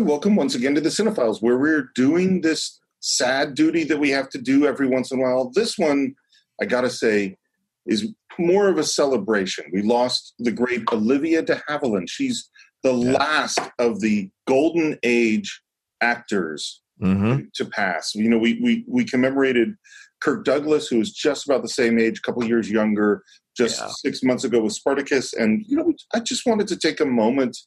and welcome once again to the Cine-Files, where we're doing this sad duty that we have to do every once in a while. This one, I gotta say, is more of a celebration. We lost the great Olivia de Havilland. She's the yeah. last of the golden age actors mm-hmm. to pass. You know, we we we commemorated Kirk Douglas, who was just about the same age, a couple years younger, just yeah. six months ago with Spartacus. And you know, I just wanted to take a moment,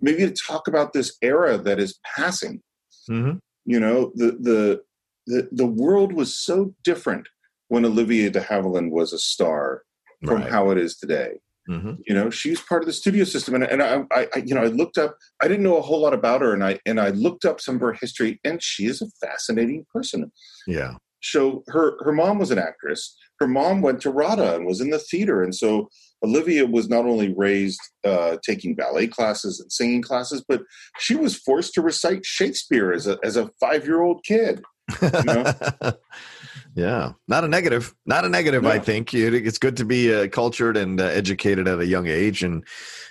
maybe to talk about this era that is passing. Mm-hmm. You know, the the the the world was so different when Olivia de Havilland was a star from right. how it is today. Mm-hmm. You know, she's part of the studio system, and, and I, I, you know, I looked up. I didn't know a whole lot about her, and I and I looked up some of her history, and she is a fascinating person. Yeah. So her her mom was an actress. Her mom went to RADA and was in the theater, and so Olivia was not only raised uh, taking ballet classes and singing classes, but she was forced to recite Shakespeare as a as a five year old kid. You know? Yeah, not a negative. Not a negative. No. I think it's good to be uh, cultured and uh, educated at a young age, and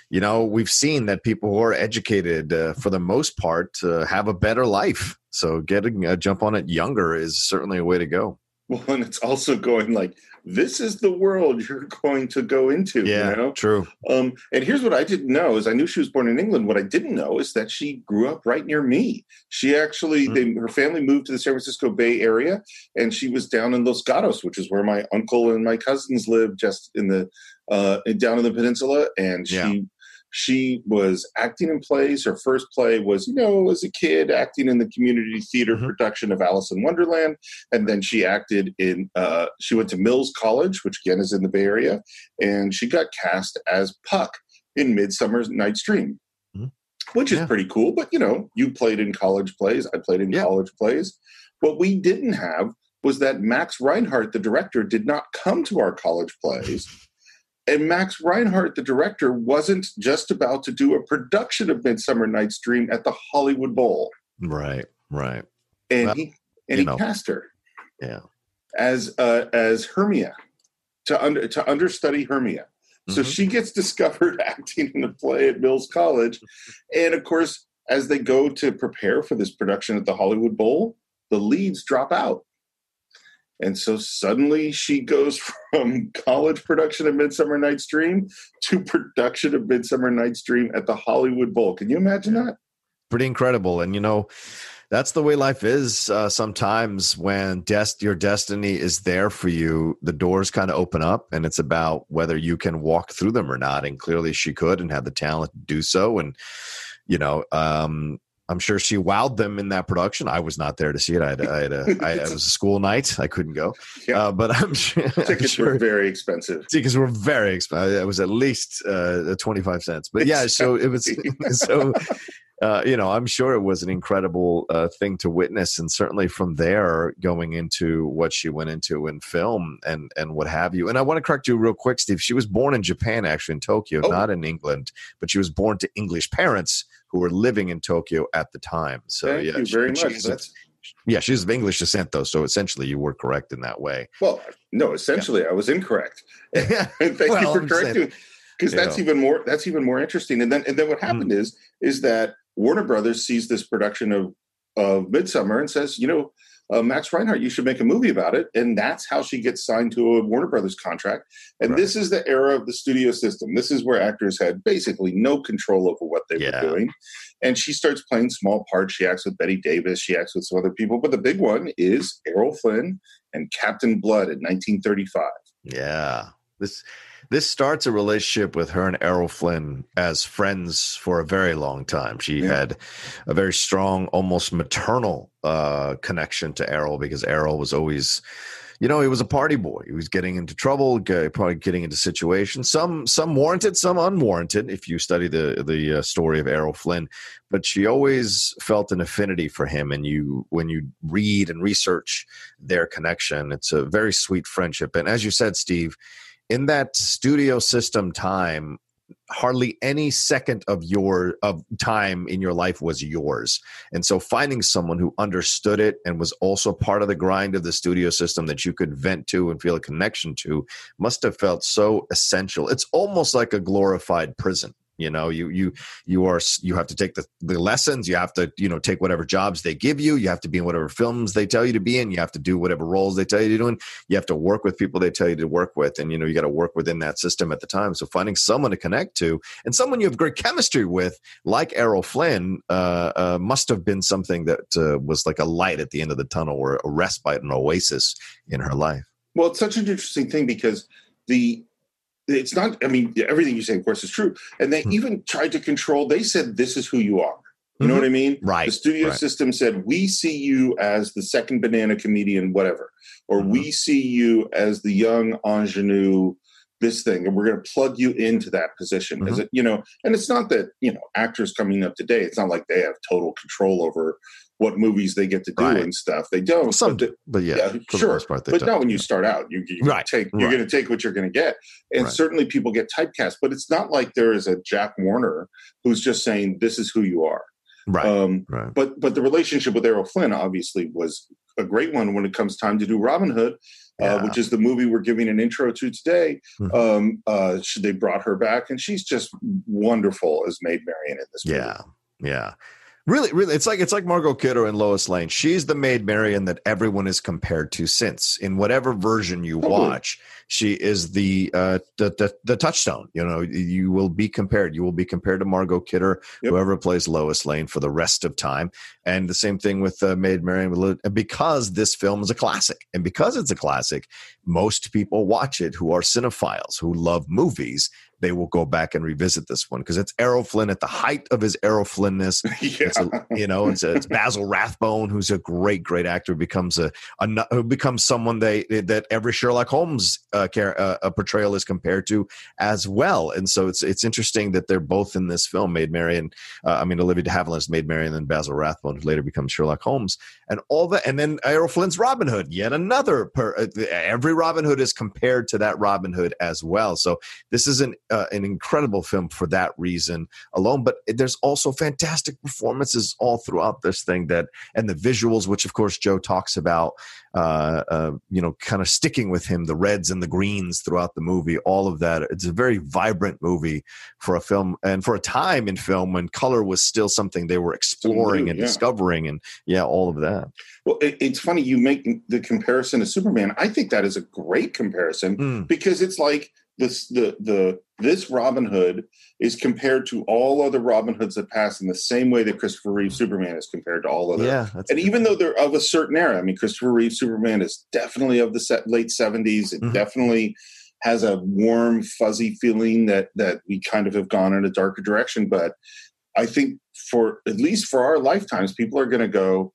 you know we've seen that people who are educated, uh, for the most part, uh, have a better life. So getting a jump on it younger is certainly a way to go. Well, and it's also going like this is the world you're going to go into. Yeah, you know? true. Um, and here's what I didn't know is I knew she was born in England. What I didn't know is that she grew up right near me. She actually, mm-hmm. they, her family moved to the San Francisco Bay Area, and she was down in Los Gatos, which is where my uncle and my cousins live, just in the uh, down in the peninsula. And she yeah she was acting in plays. Her first play was, you know, as a kid acting in the community theater mm-hmm. production of Alice in Wonderland, and then she acted in. Uh, she went to Mills College, which again is in the Bay Area, and she got cast as Puck in Midsummer Night's Dream, mm-hmm. which is yeah. pretty cool. But you know, you played in college plays. I played in yeah. college plays. What we didn't have was that Max Reinhardt, the director, did not come to our college plays. And Max Reinhardt, the director, wasn't just about to do a production of Midsummer Night's Dream at the Hollywood Bowl. Right, right. And well, he and he know. cast her. Yeah. As uh, as Hermia to under to understudy Hermia. So mm-hmm. she gets discovered acting in the play at Mills College. And of course, as they go to prepare for this production at the Hollywood Bowl, the leads drop out. And so suddenly she goes from college production of Midsummer Night's Dream to production of Midsummer Night's Dream at the Hollywood Bowl. Can you imagine that? Pretty incredible. And you know, that's the way life is uh, sometimes when des- your destiny is there for you the doors kind of open up and it's about whether you can walk through them or not and clearly she could and had the talent to do so and you know um, I'm sure she wowed them in that production. I was not there to see it. I had, I had a, I, it was a school night. I couldn't go. Yeah. Uh, but I'm sure tickets I'm sure, were very expensive. Tickets were very expensive. It was at least uh, 25 cents. But yeah, so it was so. Uh, you know, I'm sure it was an incredible uh, thing to witness, and certainly from there, going into what she went into in film and and what have you. And I want to correct you real quick, Steve. She was born in Japan, actually in Tokyo, oh. not in England, but she was born to English parents who were living in Tokyo at the time. So Thank yeah, you very much. That's, yeah, she's of English descent though, so essentially you were correct in that way. Well, no, essentially yeah. I was incorrect. Thank well, you for correcting because that's know. even more that's even more interesting. And then and then what hmm. happened mm. is is that Warner Brothers sees this production of of Midsummer and says, you know, uh, Max Reinhardt, you should make a movie about it. And that's how she gets signed to a Warner Brothers contract. And right. this is the era of the studio system. This is where actors had basically no control over what they yeah. were doing. And she starts playing small parts. She acts with Bette Davis, she acts with some other people. But the big one is Errol Flynn and Captain Blood in 1935. Yeah. This this starts a relationship with her and Errol Flynn as friends for a very long time. She yeah. had a very strong, almost maternal uh, connection to Errol because Errol was always, you know, he was a party boy. He was getting into trouble, probably getting into situations, some some warranted, some unwarranted. If you study the the uh, story of Errol Flynn, but she always felt an affinity for him. And you, when you read and research their connection, it's a very sweet friendship. And as you said, Steve in that studio system time hardly any second of your of time in your life was yours. And so finding someone who understood it and was also part of the grind of the studio system that you could vent to and feel a connection to must have felt so essential. It's almost like a glorified prison You know, you you you are you have to take the the lessons. You have to you know take whatever jobs they give you. You have to be in whatever films they tell you to be in. You have to do whatever roles they tell you to do. In. You have to work with people they tell you to work with, and you know you got to work within that system at the time. So finding someone to connect to and someone you have great chemistry with, like Errol Flynn, uh, uh, must have been something that uh, was like a light at the end of the tunnel, or a respite, an oasis in her life. Well, it's such an interesting thing because the it's not. I mean, everything you say, of course, is true. And they mm-hmm. even tried to control. They said, "This is who you are." You know mm-hmm. what I mean? Right. The studio right. system said, "We see you as the second banana comedian, whatever," or mm-hmm. "We see you as the young ingenue." this thing and we're going to plug you into that position mm-hmm. it you know and it's not that you know actors coming up today it's not like they have total control over what movies they get to do right. and stuff. They don't. Some, but, but yeah, yeah sure. Part, but not when you start out. You, you right. take you're right. going to take what you're going to get, and right. certainly people get typecast. But it's not like there is a Jack Warner who's just saying this is who you are. Right. Um, right. But but the relationship with Errol Flynn obviously was a great one when it comes time to do Robin Hood. Uh, yeah. Uh, which is the movie we're giving an intro to today. Mm-hmm. Um, uh, they brought her back, and she's just wonderful as Maid Marian in this movie. Yeah, yeah. Really, really, it's like it's like Margot Kidder and Lois Lane. She's the Maid Marian that everyone is compared to since. In whatever version you watch, she is the, uh, the, the the touchstone. You know, you will be compared. You will be compared to Margot Kidder, yep. whoever plays Lois Lane for the rest of time. And the same thing with uh, Maid Marian. Because this film is a classic, and because it's a classic, most people watch it who are cinephiles who love movies they will go back and revisit this one because it's Errol Flynn at the height of his Errol Flynnness. yeah. It's a, you know, it's, a, it's, Basil Rathbone, who's a great, great actor, becomes a, a who becomes someone they that every Sherlock Holmes uh, uh, a portrayal is compared to as well. And so it's it's interesting that they're both in this film. Maid Marian, uh, I mean Olivia de Havilland Maid Marian, and then Basil Rathbone, who later becomes Sherlock Holmes, and all that. And then Errol Flynn's Robin Hood, yet another. Per, uh, every Robin Hood is compared to that Robin Hood as well. So this is an uh, an incredible film for that reason alone. But there's also fantastic performances all throughout this thing that, and the visuals, which of course Joe talks about, uh, uh, you know, kind of sticking with him, the reds and the greens throughout the movie, all of that. It's a very vibrant movie for a film and for a time in film when color was still something they were exploring and yeah. discovering, and yeah, all of that. Well, it, it's funny you make the comparison to Superman. I think that is a great comparison mm. because it's like this the the this Robin Hood is compared to all other Robin Hoods that pass in the same way that Christopher Reeve Superman is compared to all other. Yeah, and even though they're of a certain era, I mean, Christopher Reeve Superman is definitely of the set, late seventies. It mm-hmm. definitely has a warm, fuzzy feeling that that we kind of have gone in a darker direction. But I think for at least for our lifetimes, people are going to go.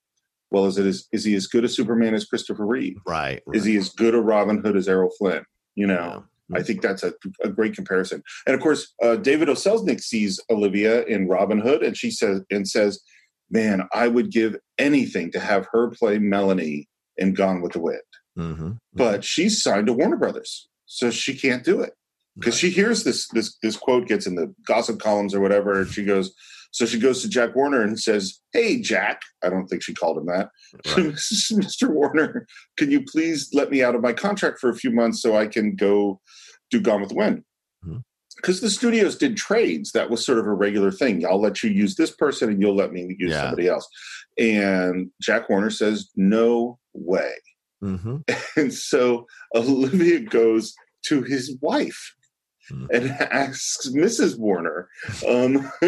Well, is it is, is he as good a Superman as Christopher Reeve? Right, right. Is he as good a Robin Hood as Errol Flynn? You know. Yeah I think that's a, a great comparison. And of course, uh, David O. Selznick sees Olivia in Robin Hood, and she says and says, "Man, I would give anything to have her play Melanie in Gone with the Wind." Mm-hmm. But she's signed to Warner Brothers, so she can't do it because right. she hears this this this quote gets in the gossip columns or whatever, and she goes, so she goes to Jack Warner and says, Hey, Jack, I don't think she called him that. Right. Mr. Warner, can you please let me out of my contract for a few months so I can go do Gone with the Wind? Because mm-hmm. the studios did trades. That was sort of a regular thing. I'll let you use this person and you'll let me use yeah. somebody else. And Jack Warner says, No way. Mm-hmm. And so Olivia goes to his wife. And asks Mrs. Warner um,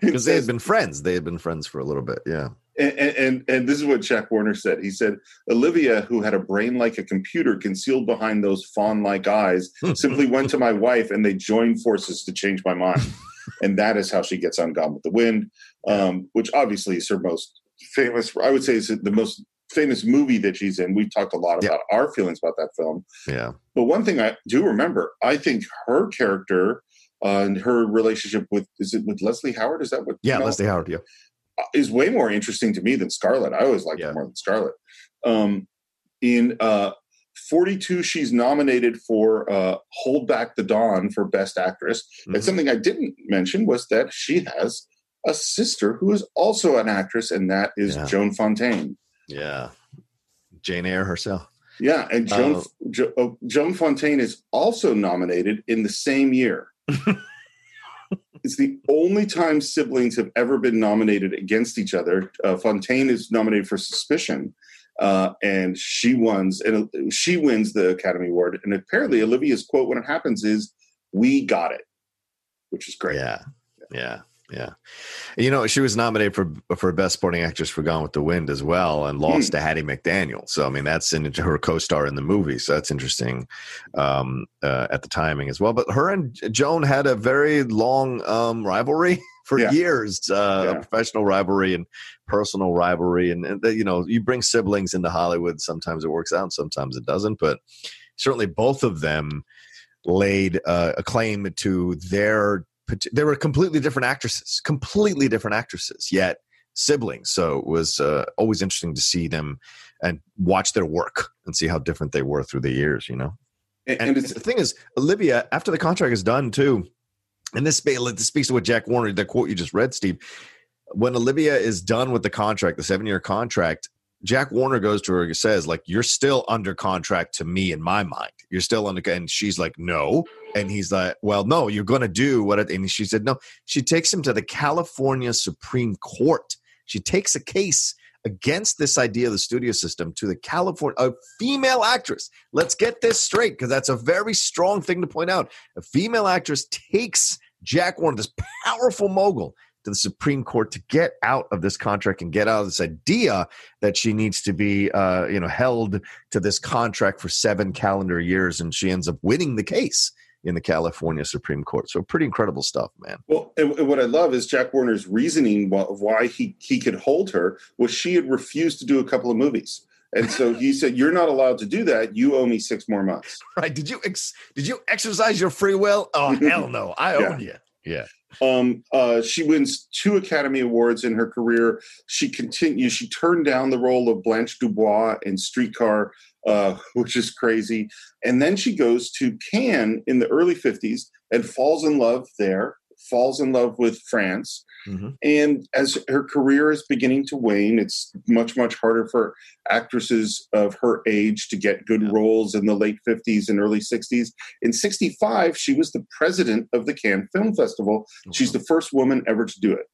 because they had been friends. They had been friends for a little bit, yeah. And, and, and this is what Jack Warner said. He said, "Olivia, who had a brain like a computer concealed behind those fawn-like eyes, simply went to my wife, and they joined forces to change my mind, and that is how she gets on Gone with the Wind, um, which obviously is her most famous. I would say is the most famous movie that she's in. We've talked a lot about yeah. our feelings about that film. Yeah. But one thing I do remember, I think her character uh, and her relationship with is it with Leslie Howard? Is that what? Yeah, Leslie Howard. Yeah, uh, is way more interesting to me than Scarlett. I always liked yeah. her more than Scarlett. Um, in uh, 42, she's nominated for uh, Hold Back the Dawn for Best Actress. Mm-hmm. And something I didn't mention was that she has a sister who is also an actress, and that is yeah. Joan Fontaine. Yeah, Jane Eyre herself. Yeah, and Joan uh, jo, oh, Joan Fontaine is also nominated in the same year. it's the only time siblings have ever been nominated against each other. Uh, Fontaine is nominated for Suspicion, uh, and she wins, and she wins the Academy Award. And apparently, Olivia's quote when it happens is, "We got it," which is great. Yeah, yeah. Yeah, you know she was nominated for for best supporting actress for Gone with the Wind as well, and lost hmm. to Hattie McDaniel. So I mean that's in her co-star in the movie. So that's interesting um, uh, at the timing as well. But her and Joan had a very long um, rivalry for yeah. years, uh, yeah. a professional rivalry and personal rivalry, and, and you know you bring siblings into Hollywood. Sometimes it works out, sometimes it doesn't. But certainly both of them laid uh, a claim to their they were completely different actresses, completely different actresses, yet siblings. So it was uh, always interesting to see them and watch their work and see how different they were through the years. You know, and, and, and the thing is, Olivia, after the contract is done too, and this, this speaks to what Jack Warner, the quote you just read, Steve. When Olivia is done with the contract, the seven-year contract, Jack Warner goes to her and says, like, you're still under contract to me in my mind. You're still on the and she's like, no. And he's like, well, no, you're to do what, it, and she said, no. She takes him to the California Supreme Court. She takes a case against this idea of the studio system to the California, a female actress. Let's get this straight because that's a very strong thing to point out. A female actress takes Jack Warner, this powerful mogul, to the Supreme Court to get out of this contract and get out of this idea that she needs to be, uh, you know, held to this contract for seven calendar years, and she ends up winning the case in the California Supreme Court. So pretty incredible stuff, man. Well, and, and what I love is Jack Warner's reasoning of why he he could hold her was she had refused to do a couple of movies. And so he said, "You're not allowed to do that. You owe me six more months." Right? Did you ex- did you exercise your free will? Oh hell no! I own yeah. you. Yeah. Um, uh, she wins two Academy Awards in her career. She continues. She turned down the role of Blanche Dubois in Streetcar, uh, which is crazy. And then she goes to Cannes in the early '50s and falls in love there. Falls in love with France, Mm-hmm. And as her career is beginning to wane, it's much, much harder for actresses of her age to get good yeah. roles in the late 50s and early 60s. In 65, she was the president of the Cannes Film Festival. Oh, She's the first woman ever to do it,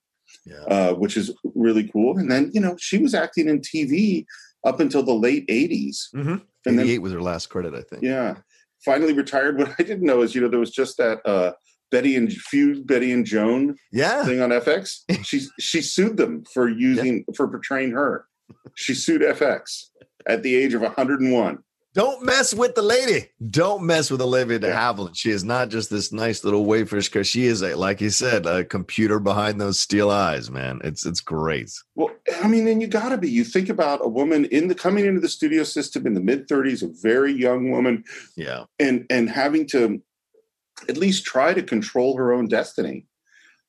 yeah. uh, which is really cool. And then, you know, she was acting in TV up until the late 80s. Mm-hmm. And 88 then, was her last credit, I think. Yeah. Finally retired. What I didn't know is, you know, there was just that. Uh, Bette and feud Bette and Joan yeah. thing on FX. She she sued them for using yeah. for portraying her. She sued FX at the age of 101. Don't mess with the lady. Don't mess with Olivia de yeah. Havilland. She is not just this nice little waifish because she is a, like you said, a computer behind those steel eyes, man. It's it's great. Well, I mean, and you gotta be. You think about a woman in the coming into the studio system in the mid 30s, a very young woman. Yeah. And and having to at least try to control her own destiny.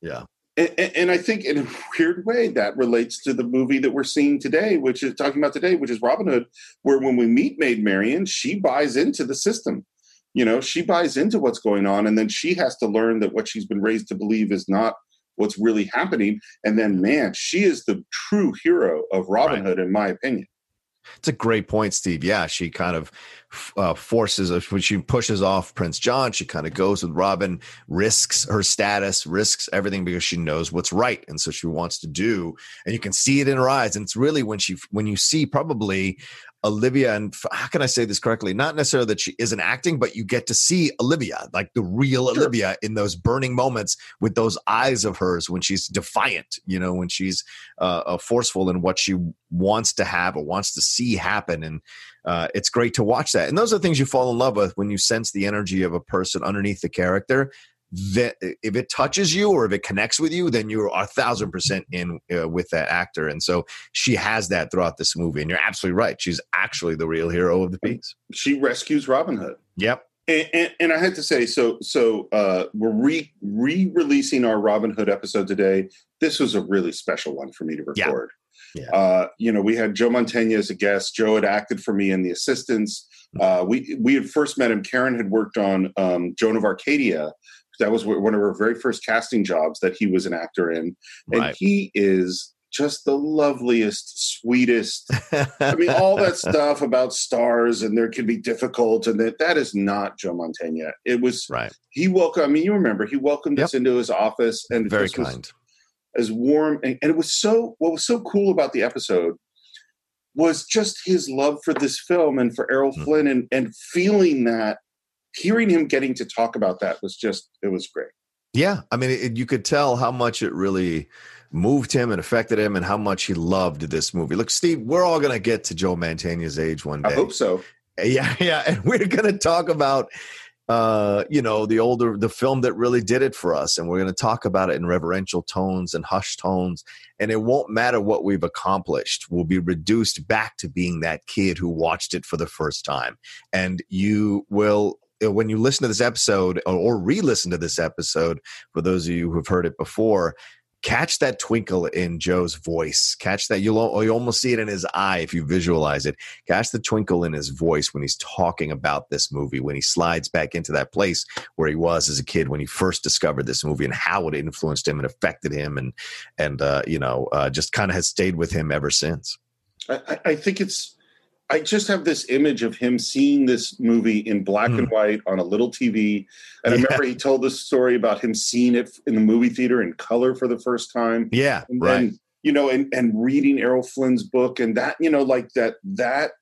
Yeah. And, and, I think in a weird way that relates to the movie that we're seeing today, which is talking about today, which is Robin Hood, where when we meet Maid Marian, she buys into the system. You know, she buys into what's going on, and then she has to learn that what she's been raised to believe is not what's really happening. And then, man, she is the true hero of Robin right. Hood, in my opinion. It's a great point, Steve. Yeah, she kind of uh, forces when she pushes off Prince John. She kind of goes with Robin, risks her status, risks everything because she knows what's right, and so she wants to do. And you can see it in her eyes. And it's really when she when you see probably Olivia, and how can I say this correctly? Not necessarily that she isn't acting, but you get to see Olivia, like the real sure. Olivia, in those burning moments with those eyes of hers when she's defiant, you know, when she's uh, uh, forceful in what she wants to have or wants to see happen. And uh, it's great to watch that. And those are things you fall in love with when you sense the energy of a person underneath the character that if it touches you or if it connects with you, then you are a thousand percent in uh, with that actor. And so she has that throughout this movie. And you're absolutely right. She's actually the real hero of the piece. She rescues Robin Hood. Yep. And, and, and I had to say, so so uh, we're re re releasing our Robin Hood episode today. This was a really special one for me to record. Yeah. yeah. Uh, you know, we had Joe Mantegna as a guest. Joe had acted for me in The Assistants. Mm-hmm. Uh, we we had first met him. Karen had worked on um, Joan of Arcadia, that was one of her very first casting jobs that he was an actor in and right. he is just the loveliest, sweetest. I mean, all that stuff about stars and there can be difficult, and that that is not Joe Mantegna. It was right. He welcomed. I mean, you remember he welcomed yep. us into his office and very kind, as warm, and, and it was so. What was so cool about the episode was just his love for this film and for Errol mm-hmm. Flynn, and and feeling that, hearing him getting to talk about that was just it was great. Yeah, I mean, it, you could tell how much it really moved him and affected him and how much he loved this movie. Look, Steve, we're all going to get to Joe Mantegna's age one day. I hope so. Yeah, yeah. And we're going to talk about, uh, you know, the older, the film that really did it for us. And we're going to talk about it in reverential tones and hushed tones. And it won't matter what we've accomplished. We'll be reduced back to being that kid who watched it for the first time. And you will when you listen to this episode or, or re-listen to this episode for those of you who've heard it before catch that twinkle in Joe's voice. Catch that. You'll you almost see it in his eye if you visualize it. Catch the twinkle in his voice when he's talking about this movie, when he slides back into that place where he was as a kid when he first discovered this movie and how it influenced him and affected him and and uh, you know uh, just kind of has stayed with him ever since. I, I think it's I just have this image of him seeing this movie in black mm. and hmm. white on a little TV. And yeah. I remember he told this story about him seeing it in the movie theater in color for the first time. Yeah. And right. Then, you know, and, and reading Errol Flynn's book and that, you know, like that, that,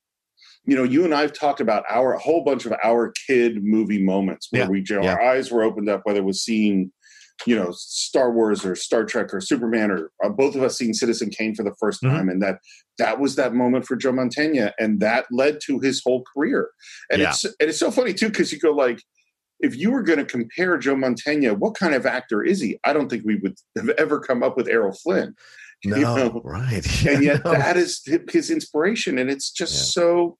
you know, you and I've talked about our, a whole bunch of our kid movie moments where yeah. we, you know, yeah. our eyes were opened up, whether it was seeing you know Star Wars or Star Trek or Superman or uh, both of us seeing Citizen Kane for the 1st mm-hmm. time, and that that was that moment for Joe Mantegna, and that led to his whole career. And yeah. it's and it's so funny too because you go like, if you were going to compare Joe Mantegna, what kind of actor is he? I don't think we would have ever come up with Errol Flynn. No, you know? right? Yeah, and yet no. that is his inspiration, and it's just yeah. so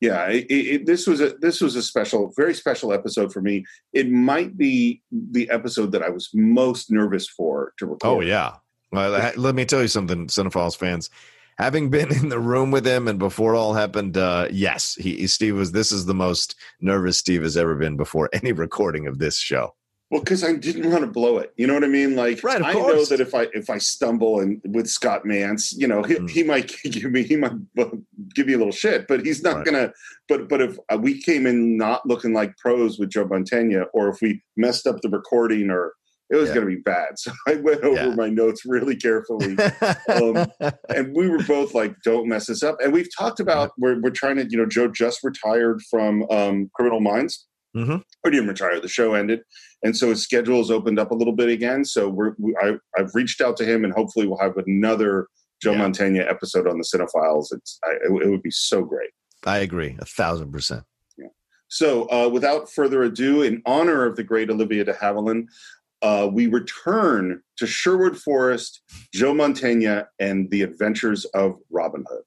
yeah it, it, this was a this was a special very special episode for me. It might be the episode that i was most nervous for to record. Oh yeah. Well, let me tell you something Cine-Files fans. Having been in the room with him and before it all happened uh, yes he steve was this is the most nervous steve has ever been before any recording of this show well, because I didn't want to blow it. You know what I mean? Like, right, I know that if I if I stumble and with Scott Mantz, you know, he, mm. he might give me he might give you a little shit, but he's not right. gonna. But but if uh, we came in not looking like pros with Joe Mantegna, or if we messed up the recording, or it was yeah. going to be bad. So I went over yeah. my notes really carefully, um, and we were both like, "Don't mess this up." And we've talked about we're we're trying to, you know, Joe just retired from um, Criminal Minds. Mm-hmm. Or didn't retire. The show ended, and so his schedule has opened up a little bit again. So we're we, I, have reached out to him, and hopefully we'll have another Joe yeah. Mantegna episode on the Cine-Files. It's I, it, it, would be so great. I agree, a thousand percent. Yeah. So uh, without further ado, in honor of the great Olivia de Havilland, uh, we return to Sherwood Forest, Joe Mantegna, and the Adventures of Robin Hood.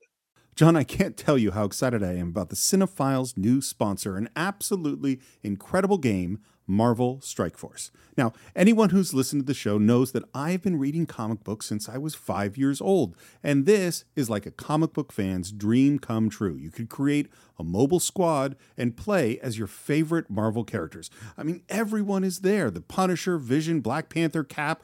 John, I can't tell you how excited I am about the Cine-Files' new sponsor, an absolutely incredible game Marvel Strike Force. Now, anyone who's listened to the show knows that I've been reading comic books since I was five years old, and this is like a comic book fan's dream come true. You could create a mobile squad and play as your favorite Marvel characters. I mean, everyone is there the Punisher, Vision, Black Panther, Cap,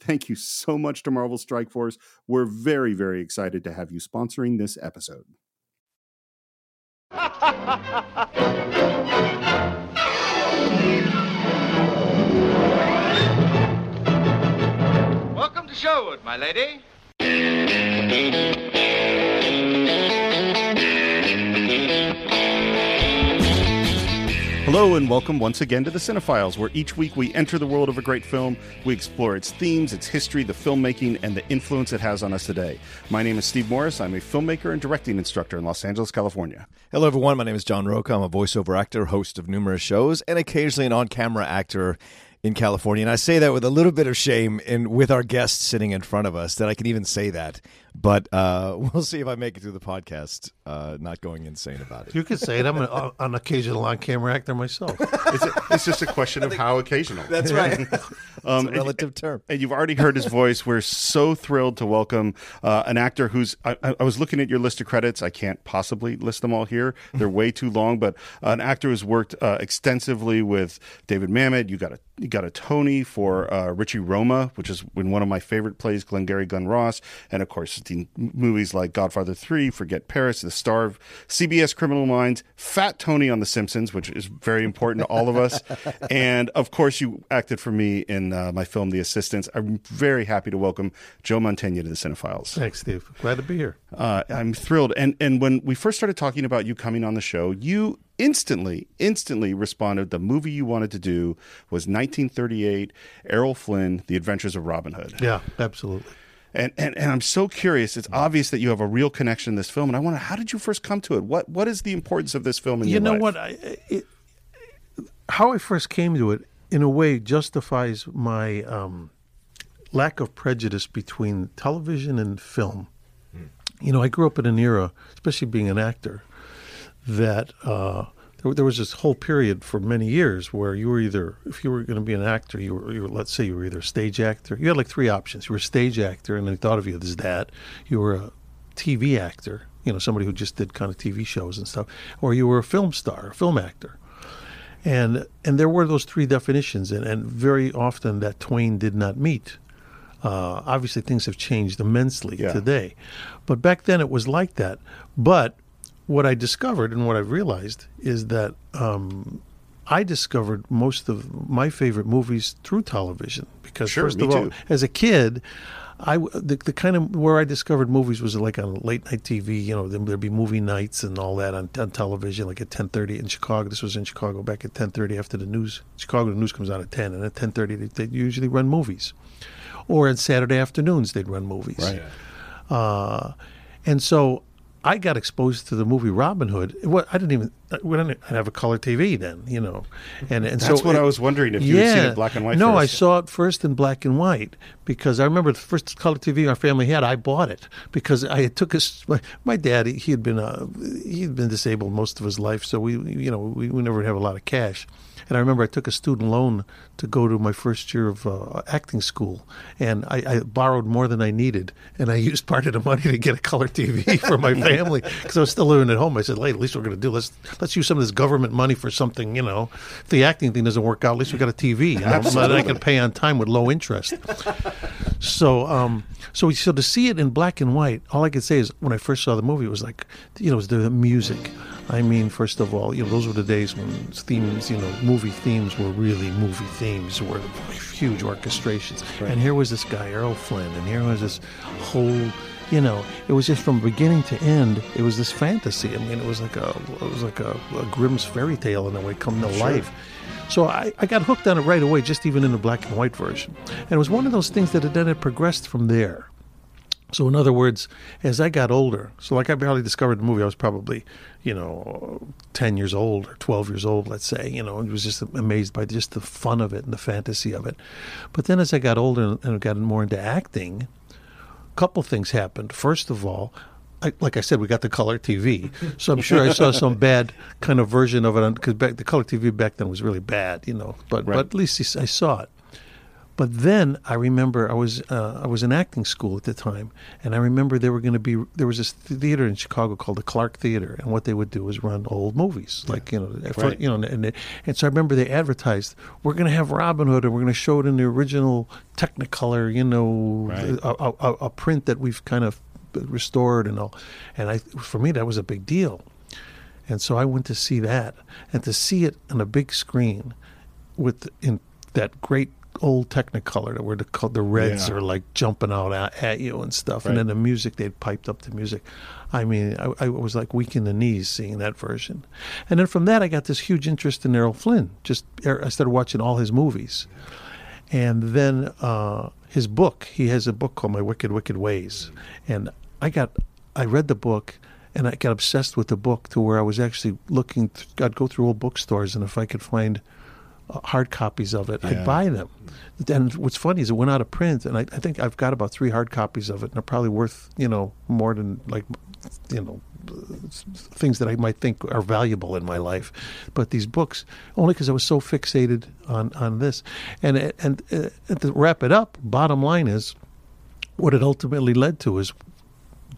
thank you so much to Marvel Strike Force. We're very, very excited to have you sponsoring this episode. Welcome to Sherwood, my lady. Hello and welcome once again to the Cine-Files, where each week we enter the world of a great film, we explore its themes, its history, the filmmaking, and the influence it has on us today. My name is Steve Morris. I'm a filmmaker and directing instructor in Los Angeles, California. Hello, everyone. My name is John Rocha. I'm a voiceover actor, host of numerous shows, and occasionally an on camera actor in California. And I say that with a little bit of shame and with our guests sitting in front of us that I can even say that. But uh, we'll see if I make it through the podcast, uh, not going insane about it. You could say it. I'm an, an occasional on-camera actor myself. It's, a, it's just a question of how occasional. That's right. Um, a relative and, term. And you've already heard his voice. We're so thrilled to welcome uh, an actor who's. I, I, was looking at your list of credits. I can't possibly list them all here. They're way too long. But an actor who's worked uh, extensively with David Mamet. You got a you got a Tony for uh, Richie Roma, which is in one of my favorite plays, Glengarry Glen Ross, and of course the movies like Godfather Three, Forget Paris, The Star of CBS Criminal Minds, Fat Tony on The Simpsons, which is very important to all of us, and of course you acted for me in uh, my film The Assistants. I'm very happy to welcome Joe Mantegna to the Cine-Files. Thanks, Steve. Glad to be here. Uh, I'm thrilled. And and when we first started talking about you coming on the show, you instantly, instantly responded. The movie you wanted to do was 1938, Errol Flynn, The Adventures of Robin Hood. Yeah, absolutely. And, and and I'm so curious. It's obvious that you have a real connection to this film, and I wonder how did you first come to it? What what is the importance of this film in your life you your know life? what? I, it, how I first came to it, in a way, justifies my um, lack of prejudice between television and film. You know, I grew up in an era, especially being an actor, that uh, there, was this whole period for many years where you were either, if you were going to be an actor, you were, you were, let's say, you were either a stage actor. You had like three options. You were a stage actor, and they thought of you as that. You were a TV actor, you know, somebody who just did kind of TV shows and stuff, or you were a film star, a film actor. And and there were those three definitions, and, and very often that twain did not meet. Uh, obviously, things have changed immensely Yeah. today, but back then it was like that. But what I discovered and what I've realized is that um, I discovered most of my favorite movies through television because Sure, first me of all, too. as a kid, I the, the kind of where I discovered movies was like on late night TV. You know, there'd be movie nights and all that on, on television, like at ten thirty in Chicago. This was in Chicago back at ten thirty after the news. Chicago the news comes out at ten, and at ten thirty they, they usually run movies, or on Saturday afternoons they'd run movies. Right. Uh, and so I got exposed to the movie Robin Hood. What I didn't even we didn't have a color TV then, you know, and and That's so what I was wondering if you had seen it black and white No, I saw it first in black and white because I remember the first color TV our family had. I bought it because I took us. My, my dad, he had been uh, he had been disabled most of his life, so we you know we, we never have a lot of cash. And I remember I took a student loan to go to my first year of uh, acting school, and I, I borrowed more than I needed, and I used part of the money to get a color TV for my family because I was still living at home. I said, "Hey, at least we're going to do let's let's use some of this government money for something, you know. If the acting thing doesn't work out, at least we got a TV you know, that I can pay on time with low interest." So, um, so so to see it in black and white, all I could say is when I first saw the movie, it was like, you know, it was the music. I mean, first of all, you know, those were the days when themes, you know, movie themes were really movie themes, were huge orchestrations. And here was this guy, Errol Flynn, and here was this whole, you know, it was just from beginning to end, it was this fantasy. I mean, it was like a, it was like a, a Grimm's fairy tale in a way come to life. So I, I got hooked on it right away, just even in the black and white version. And it was one of those things that it, then it progressed from there. So in other words, as I got older, so like I barely discovered the movie, I was probably, you know, ten years old or twelve years old, let's say. You know, and was just amazed by just the fun of it and the fantasy of it. But then as I got older and got more into acting, couple things happened. First of all, I, like I said, we got the color TV, so I'm sure I saw some bad kind of version of it because the color TV back then was really bad, you know. But Right. but at least I saw it. But then I remember I was uh, I was in acting school at the time, and I remember there were going to be there was this theater in Chicago called the Clark Theater, and what they would do was run old movies, like you know, for- Right. you know, and, and so I remember they advertised we're going to have Robin Hood, and we're going to show it in the original Technicolor, you know, Right. a, a, a, a print that we've kind of restored and all, and I for me that was a big deal, and so I went to see that, and to see it on a big screen with in that great old Technicolor where the the reds Yeah. are like jumping out at, at you and stuff, Right. and then the music they'd piped up the music. I mean, I, I was like weak in the knees seeing that version, and then from that I got this huge interest in Errol Flynn. Just er, I started watching all his movies, and then uh, his book. He has a book called My Wicked Wicked Ways, and I got I read the book. And I got obsessed with the book to where I was actually looking. Th- I'd go through old bookstores, and if I could find hard copies of it, Yeah. I'd buy them. And what's funny is it went out of print, and I, I think I've got about three hard copies of it, and they're probably worth you know more than like you know things that I might think are valuable in my life. But these books, only because I was so fixated on on this, and and uh, to wrap it up, bottom line is, what it ultimately led to is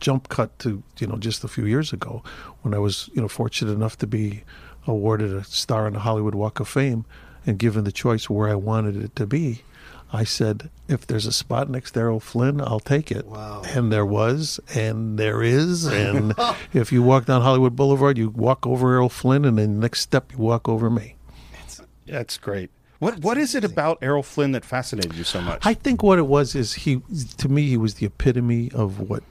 jump cut to you know just a few years ago when I was you know fortunate enough to be awarded a star on the Hollywood Walk of Fame and given the choice where I wanted it to be. I said, if there's a spot next to Errol Flynn, I'll take it. Wow. And there was, and there is. And if you walk down Hollywood Boulevard, you walk over Errol Flynn, and then the next step, you walk over me. That's great. What what is it about Errol Flynn that fascinated you so much? I think what it was is he, to me, he was the epitome of what,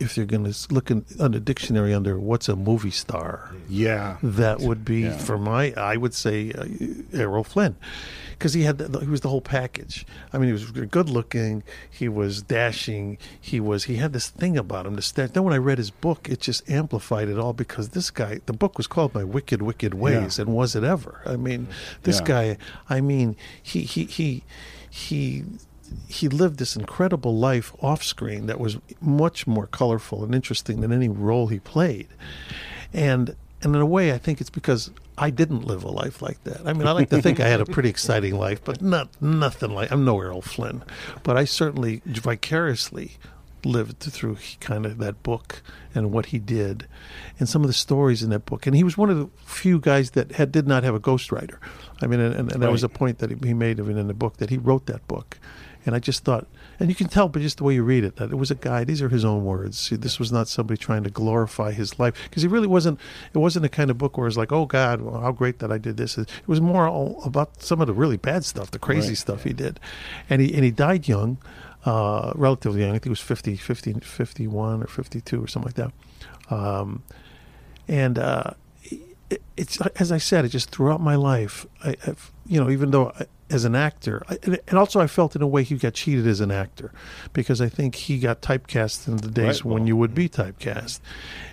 if you're going to look in, on the dictionary under what's a movie star, yeah. that would be Yeah. for my I would say uh, Errol Flynn because he had the, he was the whole package. I mean, he was good looking, he was dashing, he was he had this thing about him. The then when I read his book, it just amplified it all because this guy, the book was called My Wicked Wicked Ways, and was it ever? I mean, this Yeah. guy. I mean, he he he he he lived this incredible life off screen that was much more colorful and interesting than any role he played. And and in a way I think it's because I didn't live a life like that. I mean, I like to think I had a pretty exciting life, but not nothing like I'm no Errol Flynn, but I certainly vicariously lived through kind of that book and what he did and some of the stories in that book. And he was one of the few guys that had did not have a ghostwriter. I mean, and, and, that was a point that he- made it in the book that he wrote that book. And I just thought, and you can tell by just the way you read it, that it was a guy. These are his own words. See, this was not somebody trying to glorify his life because he really wasn't. It wasn't the kind of book where it's like, oh God, well, how great that I did this. It was more all about some of the really bad stuff, the crazy Right. stuff he did, and he and he died young, uh, relatively young. I think he was 50, 50, 51 or fifty two or something like that. Um, and uh, it, it's as I said, it just throughout my life, I, I've, you know, even though I, as an actor, and also I felt in a way he got cheated as an actor because I think he got typecast in the days Right, when you would be typecast,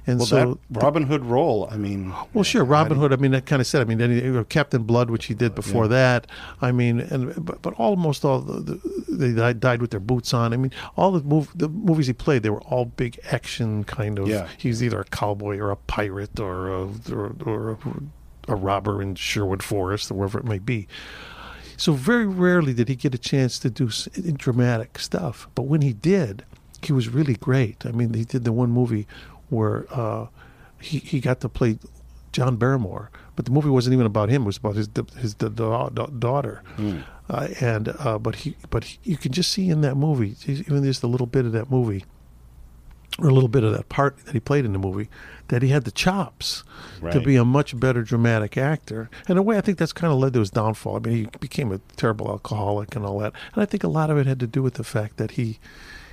and Well, so. Robin Hood role. I mean, well, sure, Robin Hood. I mean, that kind of said. I mean, he, Captain Blood, which he did before that. I mean, and but, but almost all the, the they died, with their boots on. I mean, all the mov- the movies he played, they were all big action kind of. Yeah. He's either a cowboy or a pirate or a, or, or a, a robber in Sherwood Forest or wherever it may be. So very rarely did he get a chance to do dramatic stuff. But when he did, he was really great. I mean, he did the one movie where uh, he he got to play John Barrymore, but the movie wasn't even about him. It was about his his da- da- da- daughter. Uh, and uh, but he but he, you can just see in that movie, even just a little bit of that movie, or a little bit of that part that he played in the movie, that he had the chops to be a much better dramatic actor. In a way, I think that's kind of led to his downfall. I mean, he became a terrible alcoholic and all that. And I think a lot of it had to do with the fact that he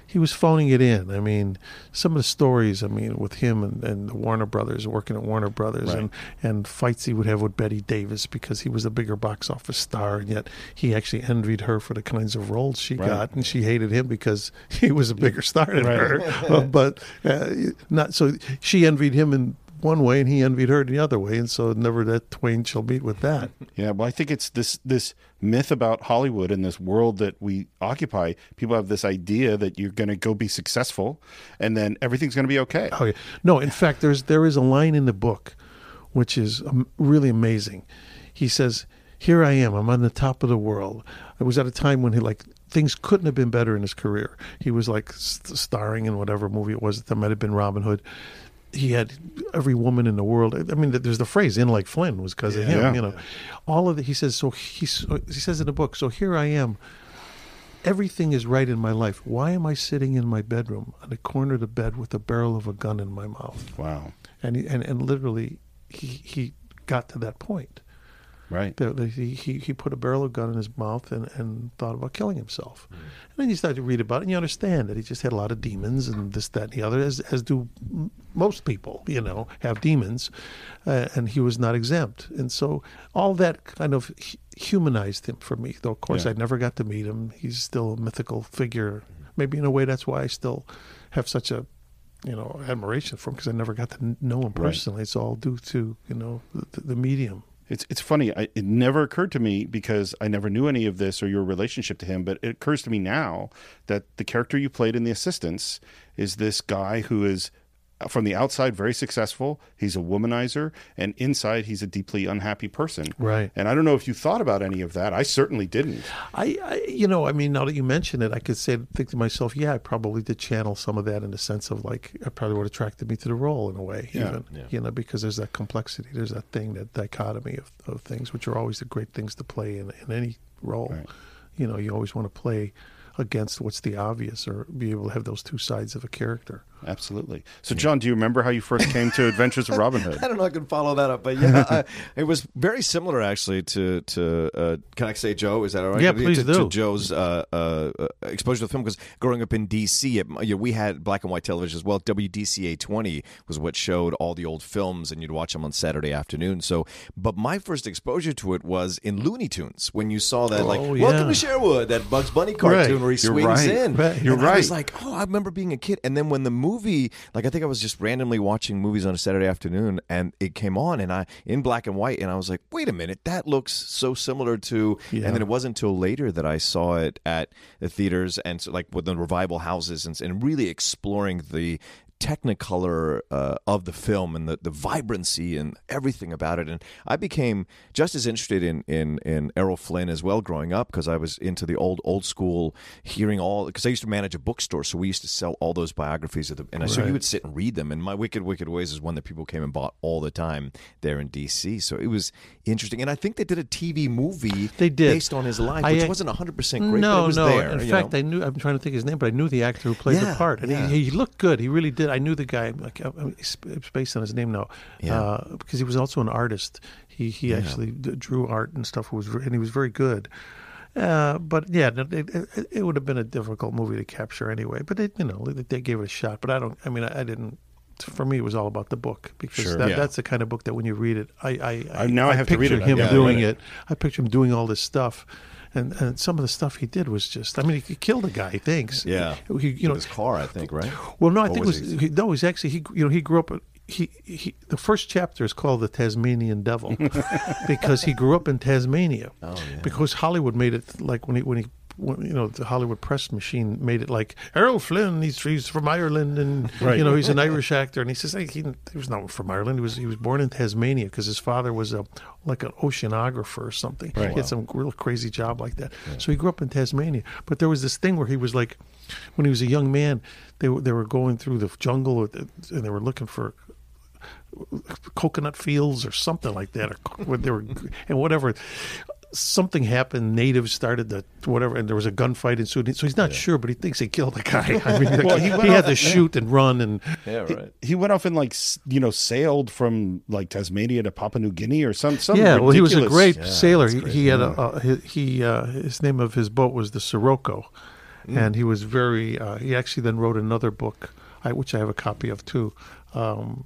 he was phoning it in. I mean, some of the stories, I mean, with him and, and the Warner Brothers, working at Warner Brothers, Right. and, and fights he would have with Bette Davis because he was a bigger box office star, and yet he actually envied her for the kinds of roles she Right. got, and she hated him because he was a bigger star than Right. her. Uh, but uh, not so she envied him in one way, and he envied her the other way, and so never that twain shall meet with that. Yeah, well, I think it's this this myth about Hollywood and this world that we occupy. People have this idea that you're going to go be successful, and then everything's going to be okay. Oh yeah. No, in fact, there's there is a line in the book, which is really amazing. He says, "Here I am. I'm on the top of the world." I was at a time when he like things couldn't have been better in his career. He was like st- starring in whatever movie it was. That might have been Robin Hood. He had every woman in the world. I mean, there's the phrase "in like Flynn" was because of him. Yeah. You know, all of it. He says. So he he says in the book. So here I am everything is right in my life. Why am I sitting in my bedroom on the corner of the bed with the barrel of a gun in my mouth? Wow. And he, and and literally, he he got to that point. Right. He, he, he put a barrel of gun in his mouth and, and thought about killing himself. And then you start to read about it and you understand that he just had a lot of demons and this, that, and the other, as, as do most people, you know, have demons. Uh, and he was not exempt. And so all that kind of humanized him for me. Though, of course, Yeah. I never got to meet him. He's still a mythical figure. Maybe in a way that's why I still have such a you know admiration for him because I never got to know him Right. personally. It's all due to you know the, the medium. It's it's funny. I, it never occurred to me because I never knew any of this or your relationship to him. But it occurs to me now that the character you played in The Assistants is this guy who is from the outside very successful. He's a womanizer, and inside he's a deeply unhappy person. Right. And I don't know if you thought about any of that. I certainly didn't. I, I you know I mean now that you mention it, I could say think to myself, yeah, I probably did channel some of that in the sense of like it probably would attracted me to the role in a way, Yeah. even you know because there's that complexity, there's that thing, that dichotomy of, of things, which are always the great things to play in in any role. Right. You know, you always want to play against what's the obvious or be able to have those two sides of a character. Absolutely. So, John, do you remember how you first came to Adventures of Robin Hood? I don't know. If I can follow that up, but yeah, I, it was very similar actually to to. Uh, can I say Joe? Is that all right? Yeah, To- please to, do. To Joe's uh, uh, exposure to the film because growing up in DC, it, you know, we had black and white television as well. WDCA twenty was what showed all the old films, and you'd watch them on Saturday afternoon. So, but my first exposure to it was in Looney Tunes when you saw that, like, Oh, "Welcome to Sherwood," that Bugs Bunny cartoon Right. where he You're swings right. in. Right. You're And I was like, oh, I remember being a kid. And then when the movie, like, I think I was just randomly watching movies on a Saturday afternoon, and it came on, and I in black and white, and I was like, wait a minute, that looks so similar to. Yeah. And then it wasn't until later that I saw it at the theaters and so, like with the revival houses and, and really exploring the technicolor uh, of the film and the, the vibrancy and everything about it and i became just as interested in in, in errol flynn as well growing up because i was into the old old school hearing all because i used to manage a bookstore so we used to sell all those biographies of the and so you would sit and read them and my wicked wicked ways is one that people came and bought all the time there in dc so it was interesting and i think they did a tv movie They did. based on his life I- which wasn't 100% great no, but it was no. there In fact, know? I knew. I'm trying to think his name, but I knew the actor who played Yeah, the part, and yeah. he, he looked good. He really did. I knew the guy. Like, uh, it's it's based on his name now, Yeah. uh, because he was also an artist. He he actually drew art and stuff. Was and he was very good. Uh, but yeah, it, it, it would have been a difficult movie to capture anyway. But they, you know, they, they gave it a shot. But I don't. I mean, I, I didn't. For me, it was all about the book because Sure. that, Yeah. that's the kind of book that when you read it, I I, I- now I have to read picture it. him Yeah, doing read it it. I picture him doing all this stuff, and, and some of the stuff he did was just. I mean, he killed a guy. He thinks. yeah He, you know. his car i think right Well, no, I Or think was it was he- he, no. He's actually he. You know, he grew up. He, he the first chapter is called the Tasmanian Devil because he grew up in Tasmania. Oh, yeah. Because Hollywood made it like when he when he. You know the Hollywood press machine made it like Errol Flynn. He's, he's from Ireland, and Right. you know he's an Irish actor. And he says hey, he, he was not from Ireland. He was he was born in Tasmania because his father was a like an oceanographer or something. Right. He had some real crazy job like that. So he grew up in Tasmania. But there was this thing where he was like, when he was a young man, they were they were going through the jungle and they were looking for uh, coconut fields or something like that, or they were and whatever. Something happened. Natives started the whatever, and there was a gunfight ensued. So he's not sure, but he thinks he killed the guy. I mean, Well, he, he had off- to shoot and run, and yeah right He went off and like you know sailed from like Tasmania to Papua New Guinea or some some yeah. Well, he was a ridiculous- great sailor. He, he had a, a he, he uh, his name of his boat was the Sirocco, and he was very. Uh, he actually then wrote another book, I, which I have a copy of too. Um,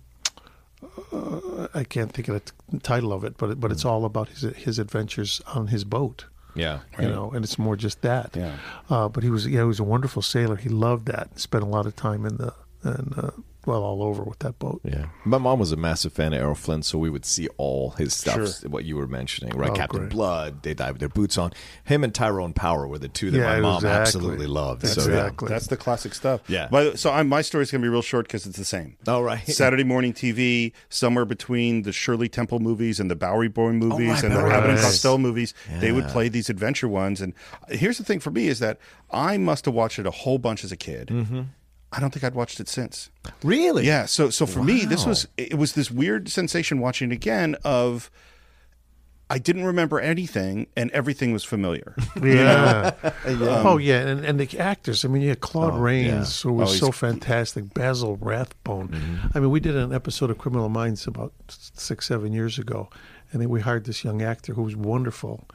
uh, I can't think of the t- title of it, but but it's all about his his adventures on his boat. yeah You know, and it's more just that. Yeah. Uh, but he was yeah, he was a wonderful sailor. He loved that. Spent a lot of time in the and uh, well all over with that boat. Yeah, my mom was a massive fan of Errol Flynn, so we would see all his stuff. Sure. What you were mentioning, right? Oh, Captain great. Blood, they died with their boots on. Him and Tyrone Power were the two that Yeah, my mom exactly. absolutely loved. That's, so the- yeah. That's the classic stuff. Yeah. But so I'm, my story's gonna be real short because it's the same. All right. Saturday morning TV, somewhere between the Shirley Temple movies and the Bowery Boy movies right, and the Bowery Abbott and Costello movies, they would play these adventure ones. And here's the thing for me is that I must have watched it a whole bunch as a kid. Mm-hmm. I don't think I'd watched it since. Really? Yeah. So so for me, this was it was this weird sensation watching it again of I didn't remember anything, and everything was familiar. Yeah. Um, oh yeah, and and the actors. I mean, you had Claude oh, Rains, who was Oh, so fantastic. Basil Rathbone. Mm-hmm. I mean, we did an episode of Criminal Minds about six, seven years ago, and then we hired this young actor who was wonderful,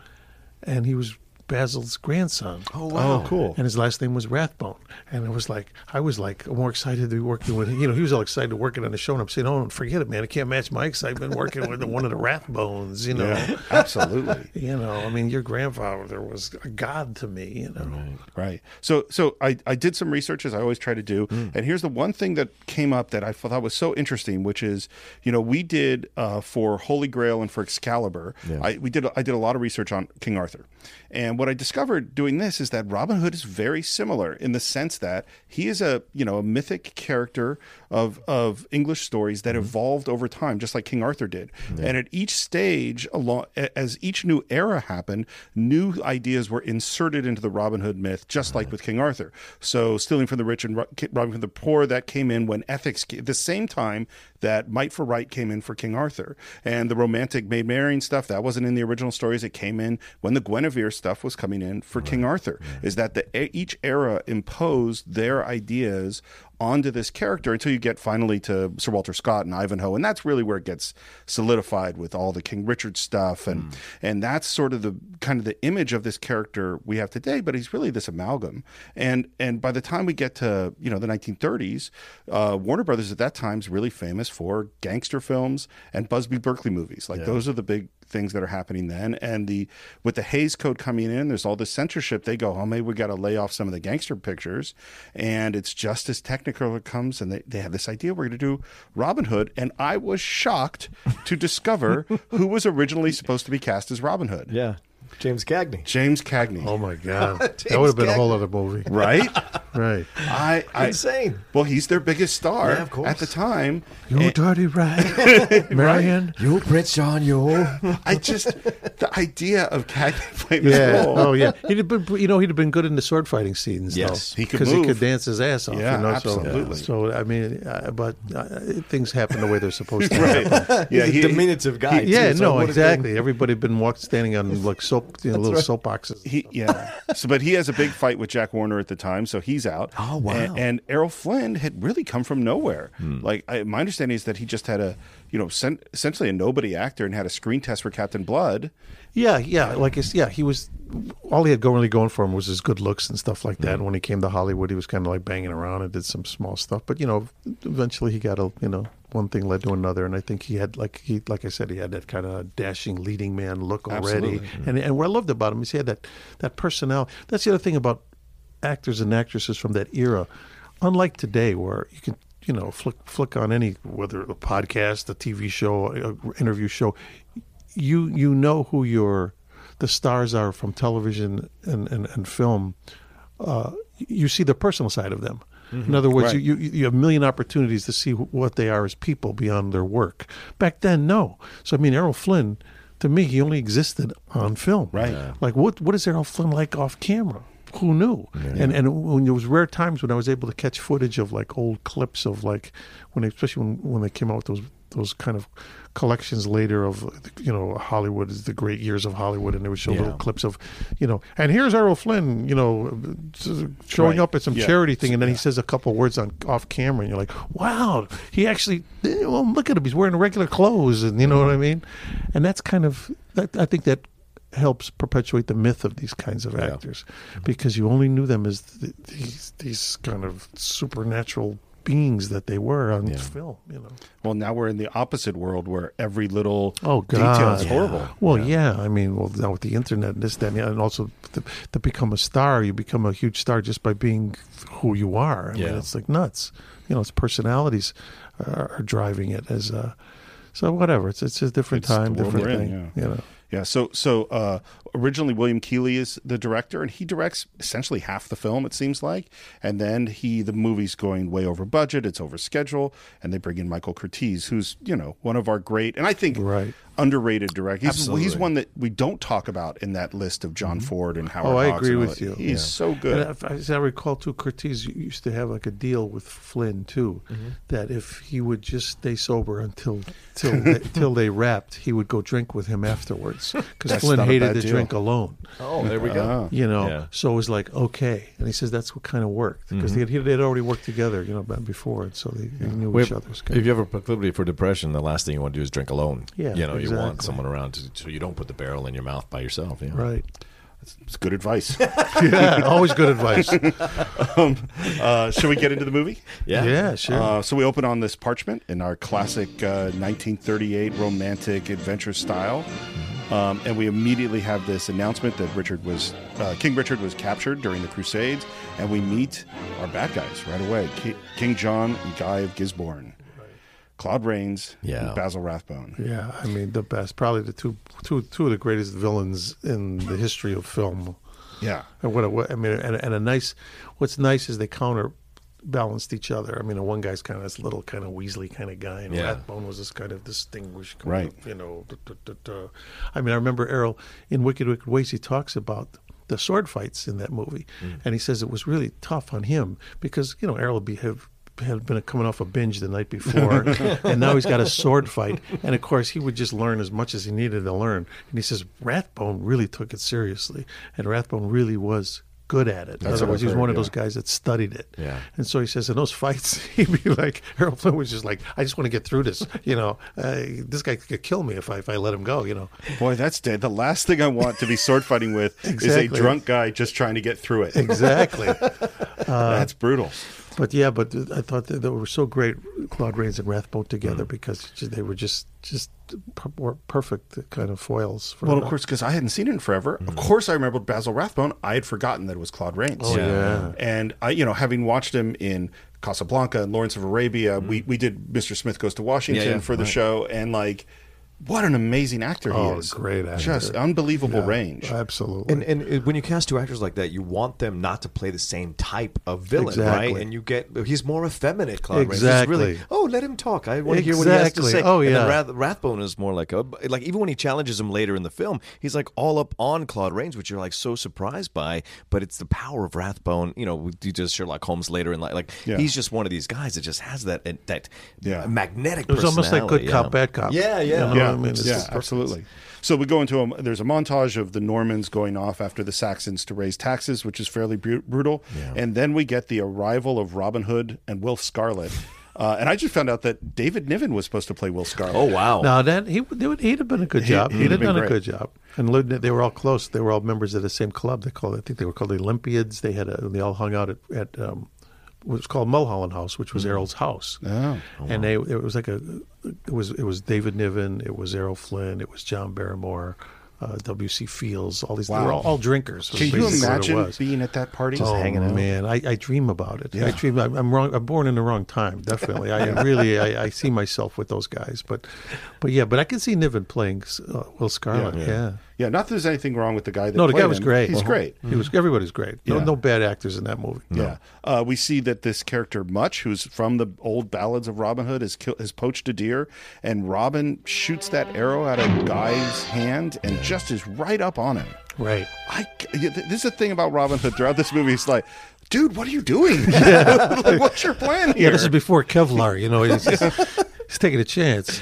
and he was Basil's grandson. Oh, wow. Oh, cool. And his last name was Rathbone, and it was like I was like more excited to be working with. You know, he was all excited to working on the show, and I'm saying, "Oh, forget it, man! I can't match my excitement working with one of the Rathbones." You know. Yeah, absolutely. You know, I mean, your grandfather was a god to me. You know, Right. So so I, I did some research as I always try to do. And here's the one thing that came up that I thought was so interesting, which is, you know, we did uh, for Holy Grail and for Excalibur, I we did I did a lot of research on King Arthur. And what I discovered doing this is that Robin Hood is very similar in the sense that he is a, you know, a mythic character of of English stories that mm-hmm. evolved over time, just like King Arthur did. And at each stage, along as each new era happened, new ideas were inserted into the Robin Hood myth, just like with King Arthur. So, stealing from the rich and ro- robbing from the poor that came in when ethics, ca- the same time that might for right came in for King Arthur, and the romantic Maid Marian stuff that wasn't in the original stories. It came in when the Guinevere stuff was coming in for King Arthur. Is that the each era imposed their ideas onto this character until you get finally to Sir Walter Scott and Ivanhoe, and that's really where it gets solidified with all the King Richard stuff, and and that's sort of the kind of the image of this character we have today. But he's really this amalgam, and and by the time we get to you know the 1930s, uh, Warner Brothers at that time is really famous for gangster films and Busby Berkeley movies. Like those are the big things that are happening then. And the with the Hays Code coming in, there's all this censorship. They go, oh, maybe we got to lay off some of the gangster pictures, and it's just as Technicolor it comes. And they, they have this idea we're going to do Robin Hood, and I was shocked to discover who was originally supposed to be cast as Robin Hood. Yeah. James Cagney. James Cagney. oh my god, that would have been a whole other movie, Right? right? I, I Insane. Well, he's their biggest star Yeah, of course. at the time. You dirty rat, Marian. You Prince John, you. I just the idea of Cagney playing this Yeah. role. Oh, yeah. He'd have been, you know, he'd have been good in the sword fighting scenes. Yes. though, He could because he move. could dance his ass off. Yeah, you know, absolutely. So, so I mean, uh, but uh, things happen the way they're supposed to. Right. happen. Yeah, He's he, a diminutive guy. Yeah, too, so no, it would've exactly. Everybody had been walk, standing on like soap, you know, little soapboxes. he yeah. So, but he has a big fight with Jack Warner at the time, so he's out. Oh, wow. And, and Errol Flynn had really come from nowhere. Hmm. Like I, my understanding is that he just had a, you know, sen- essentially a nobody actor and had a screen test for Captain Blood. Yeah, yeah, like it's yeah, he was all he had going really going for him was his good looks and stuff like that. And when he came to Hollywood, he was kind of like banging around and did some small stuff. But you know, eventually he got a you know one thing led to another, and I think he had like he like I said, he had that kind of dashing leading man look already. Absolutely. And and what I loved about him is he had that that personality. That's the other thing about actors and actresses from that era, unlike today, where you can you know flick flick on any whether a podcast, a TV show, a interview show, you you know who your the stars are from television and and, and film. Uh, you see the personal side of them. In other words, Right. you, you you have a million opportunities to see what they are as people beyond their work. Back then, no. So I mean, Errol Flynn, to me, he only existed on film. Right. Yeah. Like what what is Errol Flynn like off camera? Who knew? And and when there was rare times when I was able to catch footage of like old clips of like when they, especially when when they came out with those those kind of collections later of you know Hollywood is the great years of Hollywood and they would show little clips of you know and here's Errol Flynn you know showing Right. up at some Yeah. charity thing and then he says a couple words on off camera and you're like wow he actually well look at him he's wearing regular clothes and you know what I mean and that's kind of that I think that helps perpetuate the myth of these kinds of actors because you only knew them as th- these these kind of supernatural beings that they were on film you know Well, now we're in the opposite world where every little Oh detail God, is horrible. Well, yeah. I mean, well, now with the internet and this, that, and, and also to, to become a star, you become a huge star just by being who you are. I mean, Yeah. it's like nuts. You know, it's personalities are, are driving it as a. So whatever, it's it's a different It's time, different in, thing. yeah. You know. Yeah, so so uh, originally William Keighley is the director, and he directs essentially half the film. It seems like, and then he the movie's going way over budget, it's over schedule, and they bring in Michael Curtiz, who's you know one of our great and I think Right. Underrated director. He's, Absolutely. he's one that we don't talk about in that list of John Ford and Howard. Oh, I Hawks agree with you. He's Yeah. so good. And if, as I recall, too, Curtiz used to have like a deal with Flynn too, Mm-hmm. that if he would just stay sober until till they, till they wrapped, he would go drink with him afterwards because Flynn hated to deal. drink alone. Oh, there we go. You know, Yeah. so it was like okay, and he says that's what kind of worked because Mm-hmm. they had, they'd already worked together, you know, before, and so they, they knew Well, each other's. If you have a proclivity for depression, the last thing you want to do is drink alone. Yeah, you know, you want someone around to, so you don't put the barrel in your mouth by yourself. Yeah. Right. It's good advice. Yeah. Always good advice. um, uh, shall we get into the movie? Yeah. Yeah. Sure. Uh, so we open on this parchment in our classic uh, 1938 romantic adventure style. Um, and we immediately have this announcement that Richard was uh, King Richard was captured during the Crusades, and we meet our bad guys right away: Ki- King John and Guy of Gisborne, Claude Rains, Yeah. and Basil Rathbone. Yeah, I mean the best, probably the two, two, two of the greatest villains in the history of film. Yeah, And what, what I mean, and, and a nice. What's nice is they counterbalanced each other. I mean, the one guy's kind of this little kind of Weasley kind of guy, and Yeah. Rathbone was this kind of distinguished, kind Right. of, you know. duh, duh, duh, duh. I mean, I remember Errol in Wicked Wicked Ways. He talks about the sword fights in that movie, mm. and he says it was really tough on him because you know Errol would be, have, had been coming off a binge the night before, and now he's got a sword fight, and of course he would just learn as much as he needed to learn. And he says Rathbone really took it seriously, and Rathbone really was good at it. In other words, he was one of yeah. those guys that studied it. Yeah. And so he says in those fights, he'd be like, Errol Flynn was just like, I just want to get through this. You know, uh, this guy could kill me if I if I let him go. You know. boy, that's dead. The last thing I want to be sword fighting with is a drunk guy just trying to get through it. Exactly. that's brutal. But yeah, but I thought they were so great, Claude Rains and Rathbone together Mm. because they were just just per- were perfect kind of foils. For Well, of course, because I hadn't seen it in forever. Of course, I remembered Basil Rathbone. I had forgotten that it was Claude Rains. Oh, yeah. And I, you know, having watched him in Casablanca and Lawrence of Arabia, we we did Mr. Smith Goes to Washington Yeah, yeah, for the right. show, and like, what an amazing actor he Oh, is! great actor. just unbelievable range. Absolutely. And, and when you cast two actors like that, you want them not to play the same type of villain, Exactly. right? And you get he's more effeminate, Claude Rains. He's really, Exactly. oh, let him talk. I want to hear what he has to say. Oh, And then yeah. Rath, Rathbone is more like a like even when he challenges him later in the film, he's like all up on Claude Rains, which you're like so surprised by. But it's the power of Rathbone. You know, you just Sherlock Holmes later in life. Like Yeah. he's just one of these guys that just has that that Yeah. magnetic. it was almost like good cop, yeah. bad cop. Yeah, yeah. You know yeah, I mean? It's yeah, absolutely. So we go into a there's a montage of the Normans going off after the Saxons to raise taxes, which is fairly bru- brutal, and then we get the arrival of Robin Hood and Will Scarlet. Uh, and I just found out that David Niven was supposed to play Will Scarlet. Oh wow. Now that he would, he'd have been a good job. he'd He'd, have have been done a good job. And Lud- they were all close. They were all members of the same club. They called. I think they were called the Olympiads. They had. A, they all hung out at. at um, what was called Mulholland House, which was Errol's house. Oh. and they it was like a it was it was David Niven, it was Errol Flynn, it was John Barrymore, uh, W.C. Fields. All these they were all, all drinkers. Can you basically what it imagine being at that party? oh hanging out. man, I, I dream about it. Yeah. I dream. I'm, I'm wrong. I'm born in the wrong time. Definitely. I really. I, I see myself with those guys. But, but yeah. But I can see Niven playing uh, Will Scarlet. Yeah. Yeah. Yeah, not that there's anything wrong with the guy that No, the guy was him. great. He's Uh-huh. great. He was. Everybody's great. No, Yeah. no bad actors in that movie. Yeah, uh, we see that this character Much, who's from the old ballads of Robin Hood, has kill- has poached a deer, and Robin shoots that arrow out of Guy's hand and just is right up on him. Right. I yeah, this is the thing about Robin Hood throughout this movie. It's like, dude, what are you doing? like, what's your plan here? Yeah. This is before Kevlar. You know. He's, he's taking a chance.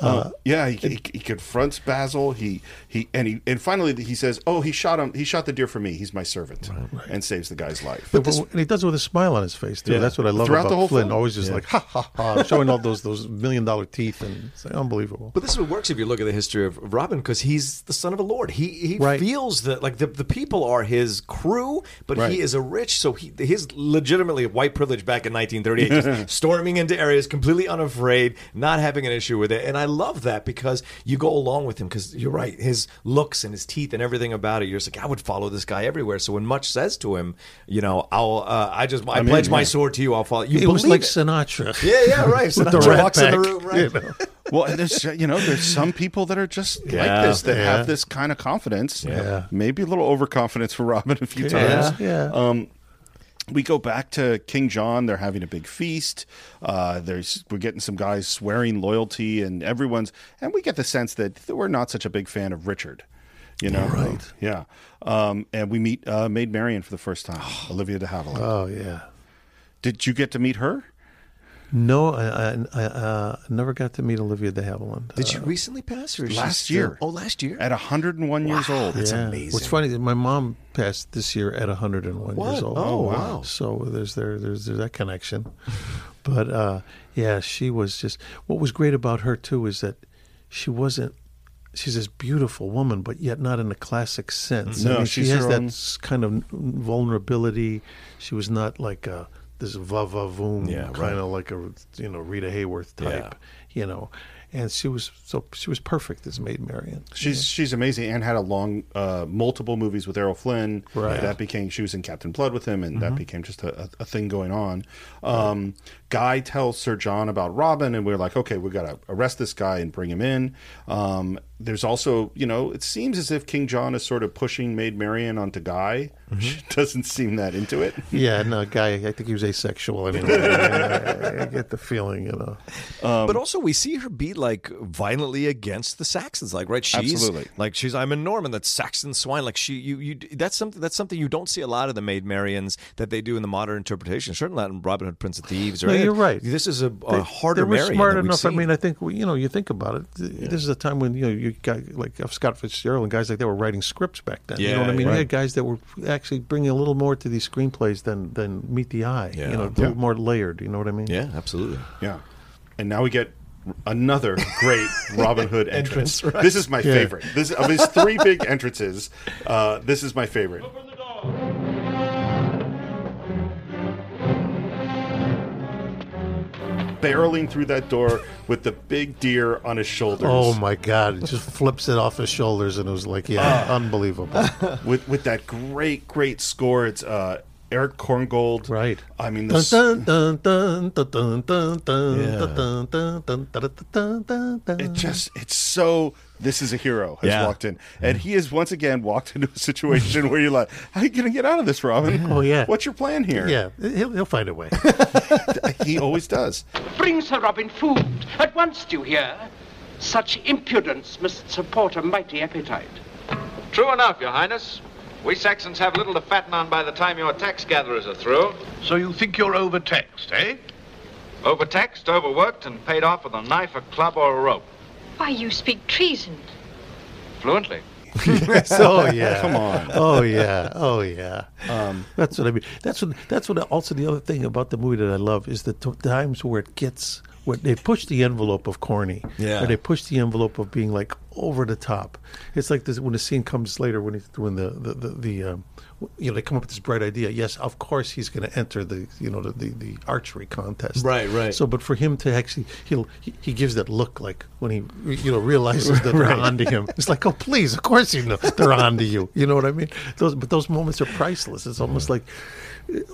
Uh, yeah, he, he, he confronts Basil. He he and he and finally he says, "Oh, he shot him. He shot the deer for me. He's my servant," and saves the guy's life. But and he does it with a smile on his face too. Yeah. That's what I love Throughout about the whole Flynn. film. Always just like ha ha ha, showing all those those million dollar teeth and it's like, unbelievable. But this is what works if you look at the history of Robin, because he's the son of a lord. He he Right. feels that like the, the people are his crew, but Right. he is a rich, so he his legitimately white privilege back in 1938, just storming into areas completely unafraid, not having an issue with it, and I love that because you go along with him because you're right, his looks and his teeth and everything about it. You're just like I would follow this guy everywhere. So when Much says to him, you know, I'll uh, I just I, mean, pledge my sword to you. I'll follow. You It was like it. Sinatra. Yeah, yeah, right. So the Sinatra rat walks in the room, right? you know. Well, and there's you know there's some people that are just Yeah, like this that yeah. have this kind of confidence. Yeah. maybe a little overconfidence for Robin a few Yeah, times. yeah. Um, we go back to King John. They're having a big feast. Uh, there's we're getting some guys swearing loyalty, and everyone's and we get the sense that we're not such a big fan of Richard. You know, Right. Yeah. Um, and we meet uh, Maid Marian for the first time, Olivia de Havilland. Oh yeah. Did you get to meet her? No, I, I, I uh, never got to meet Olivia de Havilland. Did you Uh, recently pass or is she Last still- year. Oh, last year. At 101 years old. That's yeah. amazing. What's funny? is My mom passed this year at 101 What? years old. Oh, wow. So there's there there's, there's that connection. but uh, yeah, she was just. What was great about her too is that she wasn't. She's this beautiful woman, but yet not in the classic sense. No, I mean, she's she has her that own- kind of vulnerability. She was not like a, this va va voom Yeah, kind right. of like a you know Rita Hayworth type, you know. And she was so she was perfect as Maid Marian. She's she's amazing and had a long uh, multiple movies with Errol Flynn. Right. That became she was in Captain Blood with him, and that became just a, a, a thing going on. Um, Guy tells Sir John about Robin, and we're like, okay, we got to arrest this guy and bring him in. Um, there's also, you know, it seems as if King John is sort of pushing Maid Marian onto Guy. She doesn't seem that into it. Yeah, no, guy. I think he was asexual. Anyway, I, I get the feeling, you know. but also, we see her be like violently against the Saxons. Like, right? She's Absolutely. like she's I'm a Norman. That's Saxon swine. Like she, you, you. That's something. That's something you don't see a lot of the Maid Marians that they do in the modern interpretation. Certainly not in Robin Hood, Prince of Thieves. Or No, any- you're right. This is a, a They- harder They were Marian smart than we've enough. I mean, I think you know, you think about it. This is a time when you know you got like Scott Fitzgerald and guys like that were writing scripts back then. Yeah, you know what I mean? right. We had guys that were actually bringing a little more to these screenplays than than meet the eye. Yeah. You know, a Yeah. little more layered. You know what I mean? yeah, absolutely. Yeah. And now we get another great Robin Hood entrance. Entrance, right. This is my Yeah. favorite. This of his three big entrances. Uh, this is my favorite. Barreling through that door with the big deer on his shoulders. Oh my God! It just flips it off his shoulders, and it was like, yeah, Ah. unbelievable. with with that great great score. It's uh, Erich Korngold. Right. I mean, the Dun, s- dun, dun, dun, dun, dun, dun, dun, Yeah. dun, dun, dun, dun, dun, dun, dun, dun. it just it's so this is a hero has Yeah. walked in and he has once again walked into a situation where you're like how are you gonna get out of this robin Oh, yeah. what's your plan here Yeah, he'll, he'll find a way. he always does Bring Sir Robin food. At once, do you hear? Such impudence must support a mighty appetite. True enough, Your Highness. We Saxons have little to fatten on by the time your tax gatherers are through. So you think you're overtaxed, eh? Overtaxed, overworked, and paid off with a knife, a club, or a rope. Why, you speak treason. Fluently. oh yeah, Come on. Oh yeah, oh yeah. Um, that's what I mean. That's what. That's what. Also, the other thing about the movie that I love is the t- times where it gets where they push the envelope of corny. Yeah. Or they push the envelope of being like over the top. It's like this when the scene comes later when he's doing the the the, the um, you know they come up with this bright idea. Yes, of course he's going to enter the you know the, the the archery contest. Right, right. So, but for him to actually, he'll he, he gives that look like when he you know realizes that they're onto him. It's like, oh please, of course you know they're onto you. You know what I mean? Those but those moments are priceless. It's almost like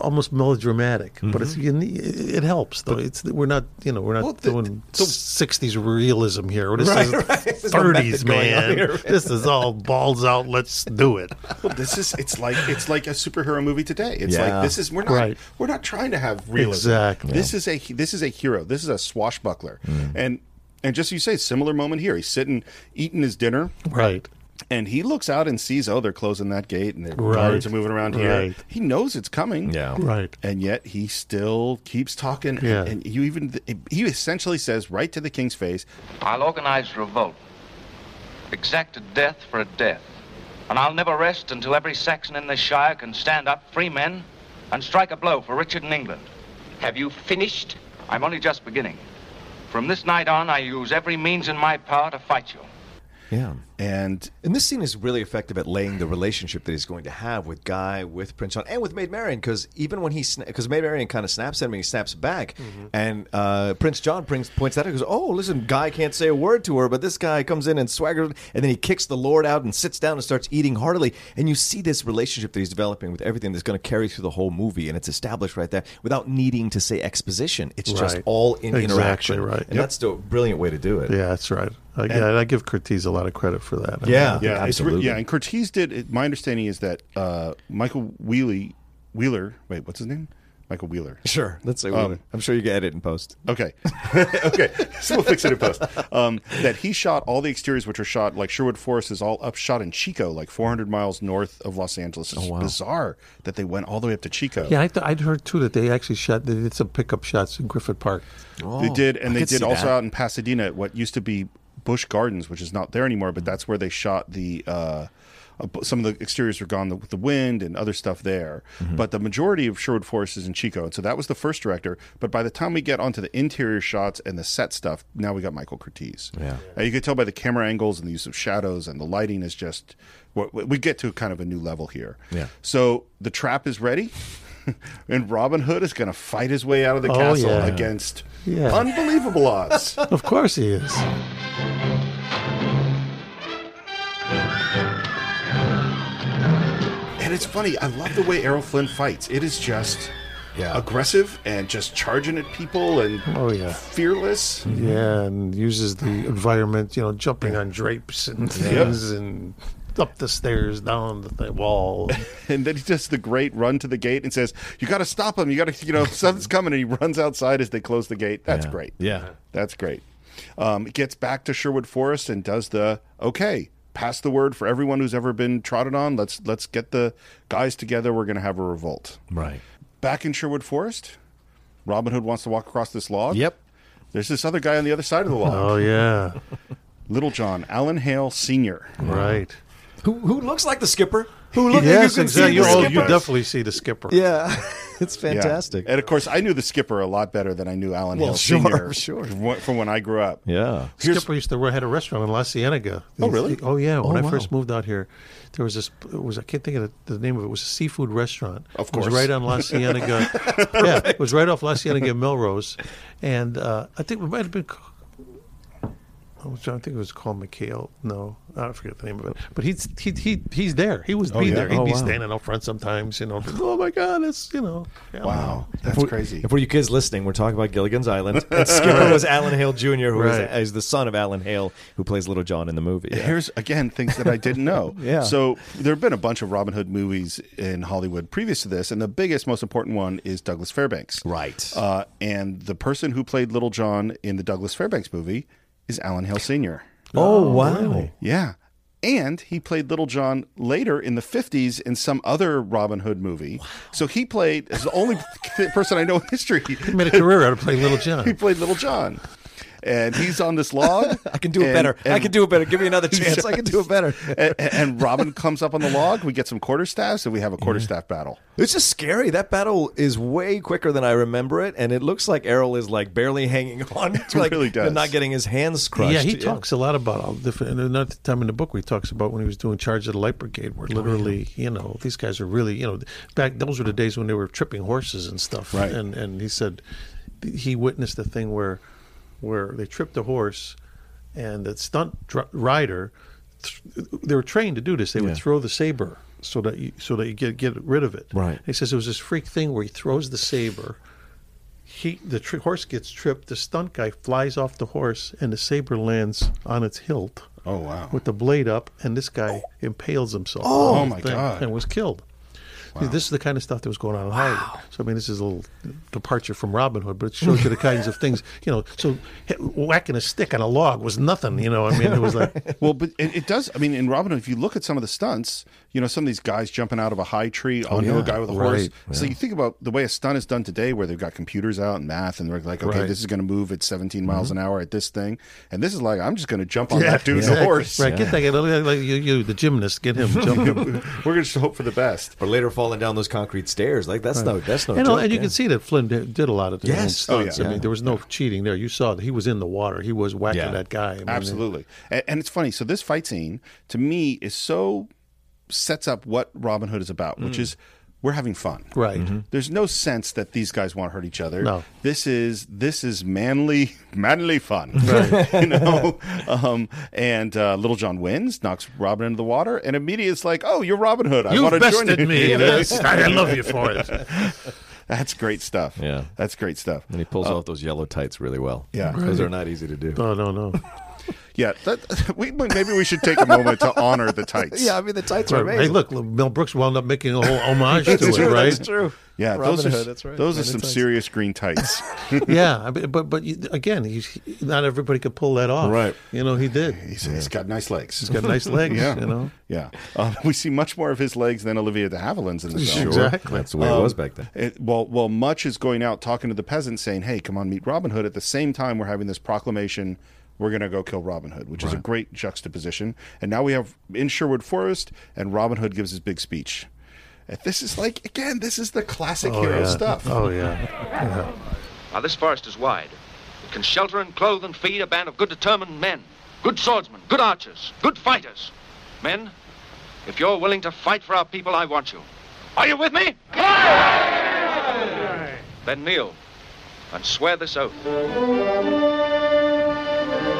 almost melodramatic, but it's need, it helps though. It's we're not you know we're not Well, the- doing so- '60s realism here. Right, is right. There's 30s, method going on man. here, right? This is all balls out. Let's do it. well, this is it's like it's like a superhero movie today it's Yeah. like this is we're not Right. we're not trying to have realism Exactly. this is a this is a hero this is a swashbuckler Mm. and and just as you say similar moment here he's sitting eating his dinner Right. and he looks out and sees oh they're closing that gate and the Right. guards are moving around here Right. he knows it's coming Yeah. Right. and yet he still keeps talking Yeah. and, and you even he essentially says right to the king's face I'll organize a revolt. Exact a death for a death. And I'll never rest until every Saxon in this shire can stand up, free men, and strike a blow for Richard and England. Have you finished? I'm only just beginning. From this night on, I use every means in my power to fight you. Yeah. and And this scene is really effective at laying the relationship that he's going to have with Guy, with Prince John, and with Maid Marian. Because even when he, because Maid Marian kind of snaps at him, and he snaps back, and uh, Prince John brings, points that out. He goes, "Oh, listen, Guy can't say a word to her, but this guy comes in and swaggers, and then he kicks the Lord out and sits down and starts eating heartily. And you see this relationship that he's developing with everything that's going to carry through the whole movie, and it's established right there without needing to say exposition. It's just all in Exactly interaction, right. And Yep. that's the brilliant way to do it. Yeah, that's right. I, yeah, I give Curtiz a lot of credit for that. Yeah. yeah, it's re- absolutely. yeah. And Curtiz did. It, my understanding is that uh, Michael Wheely, Wheeler. Wait, what's his name? Michael Wheeler. Sure. Let's say Um, I'm sure you can edit and post. Okay. okay. So we'll fix it in post. Um, that he shot all the exteriors, which are shot like Sherwood Forest is all up shot in Chico, like 400 miles north of Los Angeles. It's bizarre that they went all the way up to Chico. Yeah, I th- I'd heard too that they actually shot. They did some pickup shots in Griffith Park. They did, and I they did also that. out in Pasadena what used to be Busch Gardens, which is not there anymore. But that's where they shot the. Uh, uh, some of the exteriors were gone with the wind and other stuff there, Mm-hmm. but the majority of Sherwood Forest is in Chico, and so that was the first director. But by the time we get onto the interior shots and the set stuff, now we got Michael Curtiz. Yeah. Uh, you could tell by the camera angles and the use of shadows and the lighting is just we get to kind of a new level here. Yeah. So the trap is ready, and Robin Hood is going to fight his way out of the Oh, castle yeah. against Yeah. unbelievable odds. Of course he is. And it's funny. I love the way Errol Flynn fights. It is just Yeah. aggressive and just charging at people and Oh yeah. fearless. Yeah, and uses the environment, you know, jumping on drapes and things, and up the stairs, down the th- wall. And then he does the great run to the gate and says, "You got to stop him. You got to, you know, something's coming." And he runs outside as they close the gate. That's Yeah. great. Yeah. That's great. Um, gets back to Sherwood Forest and does the okay. Pass the word for everyone who's ever been trotted on. Let's let's get the guys together. We're going to have a revolt. Right. Back in Sherwood Forest, Robin Hood wants to walk across this log. Yep. There's this other guy on the other side of the log. Oh yeah, Little John, Alan Hale Sr. right. Who who looks like the skipper? Who look yes, you can see exactly. the Oh, you definitely see the skipper. Yeah. it's Yeah. fantastic. And of course, I knew the skipper a lot better than I knew Alan Well, Hale sure, Sr. sure. From, when- I grew up. Yeah. Here's- Skipper used to had a restaurant in La Cienega. Oh, really? Oh yeah. When Oh, I wow. first moved out here, there was this. It was I can't think of the, the name of it. It was a seafood restaurant. Of It course. was right on La Cienega. yeah, it was right off La Cienega and Melrose, and uh, I think it might have been. Ca- I was trying think it was called McHale. No, I forget the name of it. But he's he, he he's there. He was be yeah? there. He'd Oh, be wow. standing out front sometimes. You know. Oh my God! It's you know. yeah. Wow, that's If we- crazy. And for you kids listening, we're talking about Gilligan's Island. And Skipper was Alan Hale Jr., who is, Right. is the son of Alan Hale, who plays Little John in the movie. Yeah. Here's again things that I didn't know. Yeah. So there have been a bunch of Robin Hood movies in Hollywood previous to this, and the biggest, most important one is Douglas Fairbanks. Right. Uh, and the person who played Little John in the Douglas Fairbanks movie is Alan Hale Sr. Oh, oh, wow. Yeah. And he played Little John later in the 50s in some other Robin Hood movie. So he played, as the only person I know in history, He made a career out of playing Little John. he played Little John. And he's on this log. I can do it and- better. I can do it better. Give me another chance. I can do it better. and, and Robin comes up on the log. We get some quarterstaffs, and we have a quarterstaff battle. It's just scary. That battle is way quicker than I remember it, and it looks like Errol is like barely hanging on, to like, really does. and not getting his hands crushed. Yeah, he talks a lot about all different. And another time in the book, where he talks about when he was doing charge of the light brigade, Oh, where literally, you know, these guys are really, you know, back those were the days when they were tripping horses and stuff. Right. And and he said he witnessed the thing where where they tripped a horse, and the stunt dr- rider, th- they were trained to do this. They Yeah. would throw the saber so that you, so that you get get rid of it. Right. He says it was this freak thing where he throws the saber he the tr- horse gets tripped. The stunt guy flies off the horse, and the saber lands on its hilt Oh, wow. with the blade up, and this guy impales himself. Oh, on my thing God. And was killed. See, This is the kind of stuff that was going on in Hollywood. So I mean, this is a little departure from Robin Hood, but it shows you the kinds of things you know. So whacking a stick on a log was nothing. You know, I mean, it was like Well, but it, it does. I mean, in Robin Hood, if you look at some of the stunts, you know, some of these guys jumping out of a high tree oh, oh, onto yeah. a guy with a horse. Right. So you think about the way a stunt is done today, where they've got computers out and math, and they're like, okay, Right. this is going to move at 17 mm-hmm. miles an hour at this thing, and this is like, I'm just going to jump on that dude's horse. right. Get that guy, like you, you, the gymnast, get him jumping. We're going to hope for the best. Or later falling down those concrete stairs. Like that's no, that's no. and, uh, joke, and you yeah. can see that Flynn did, did a lot of his Yes. Oh, stunts. Oh, yeah. I mean, there was no cheating there. You saw that he was in the water. He was whacking Yeah. that guy. I mean, Absolutely. And, and it's funny. So this fight scene to me is so sets up what Robin Hood is about, which is we're having fun. Right. There's no sense that these guys want to hurt each other. No. This is this is manly manly fun. you know? Um, and uh, Little John wins, knocks Robin into the water, and immediately it's like, oh, you're Robin Hood. I You want to join you. me. Yes, I love you for it. That's great stuff. Yeah. That's great stuff. And he pulls off those yellow tights really well. Yeah. those are not easy to do. Oh no, no. Yeah, that, we maybe we should take a moment to honor the tights. Yeah, I mean the tights are Right. amazing. Hey, look, Mel Brooks wound up making a whole homage to That's it, right? That's true. yeah, Robin those are Hood, that's right. those are some tights. serious green tights. yeah, I mean, but but you, again, he's not everybody could pull that off. Right. You know, he did. He's, he's got nice legs. He's got nice legs. Yeah. You know. Yeah, uh, we see much more of his legs than Olivia de Havilland's in the film. Exactly. That's the way it was back then. It, well, well, Much is going out talking to the peasants, saying, "Hey, come on, meet Robin Hood." At the same time, we're having this proclamation: we're going to go kill Robin Hood, which is a great juxtaposition. And now we have in Sherwood Forest, and Robin Hood gives his big speech. And this is like again, this is the classic oh, hero yeah. stuff. Oh yeah. yeah. Now, this forest is wide. It can shelter and clothe and feed a band of good, determined men. Good swordsmen, good archers, good fighters. Men, if you're willing to fight for our people, I want you. Are you with me? Then kneel and swear this oath.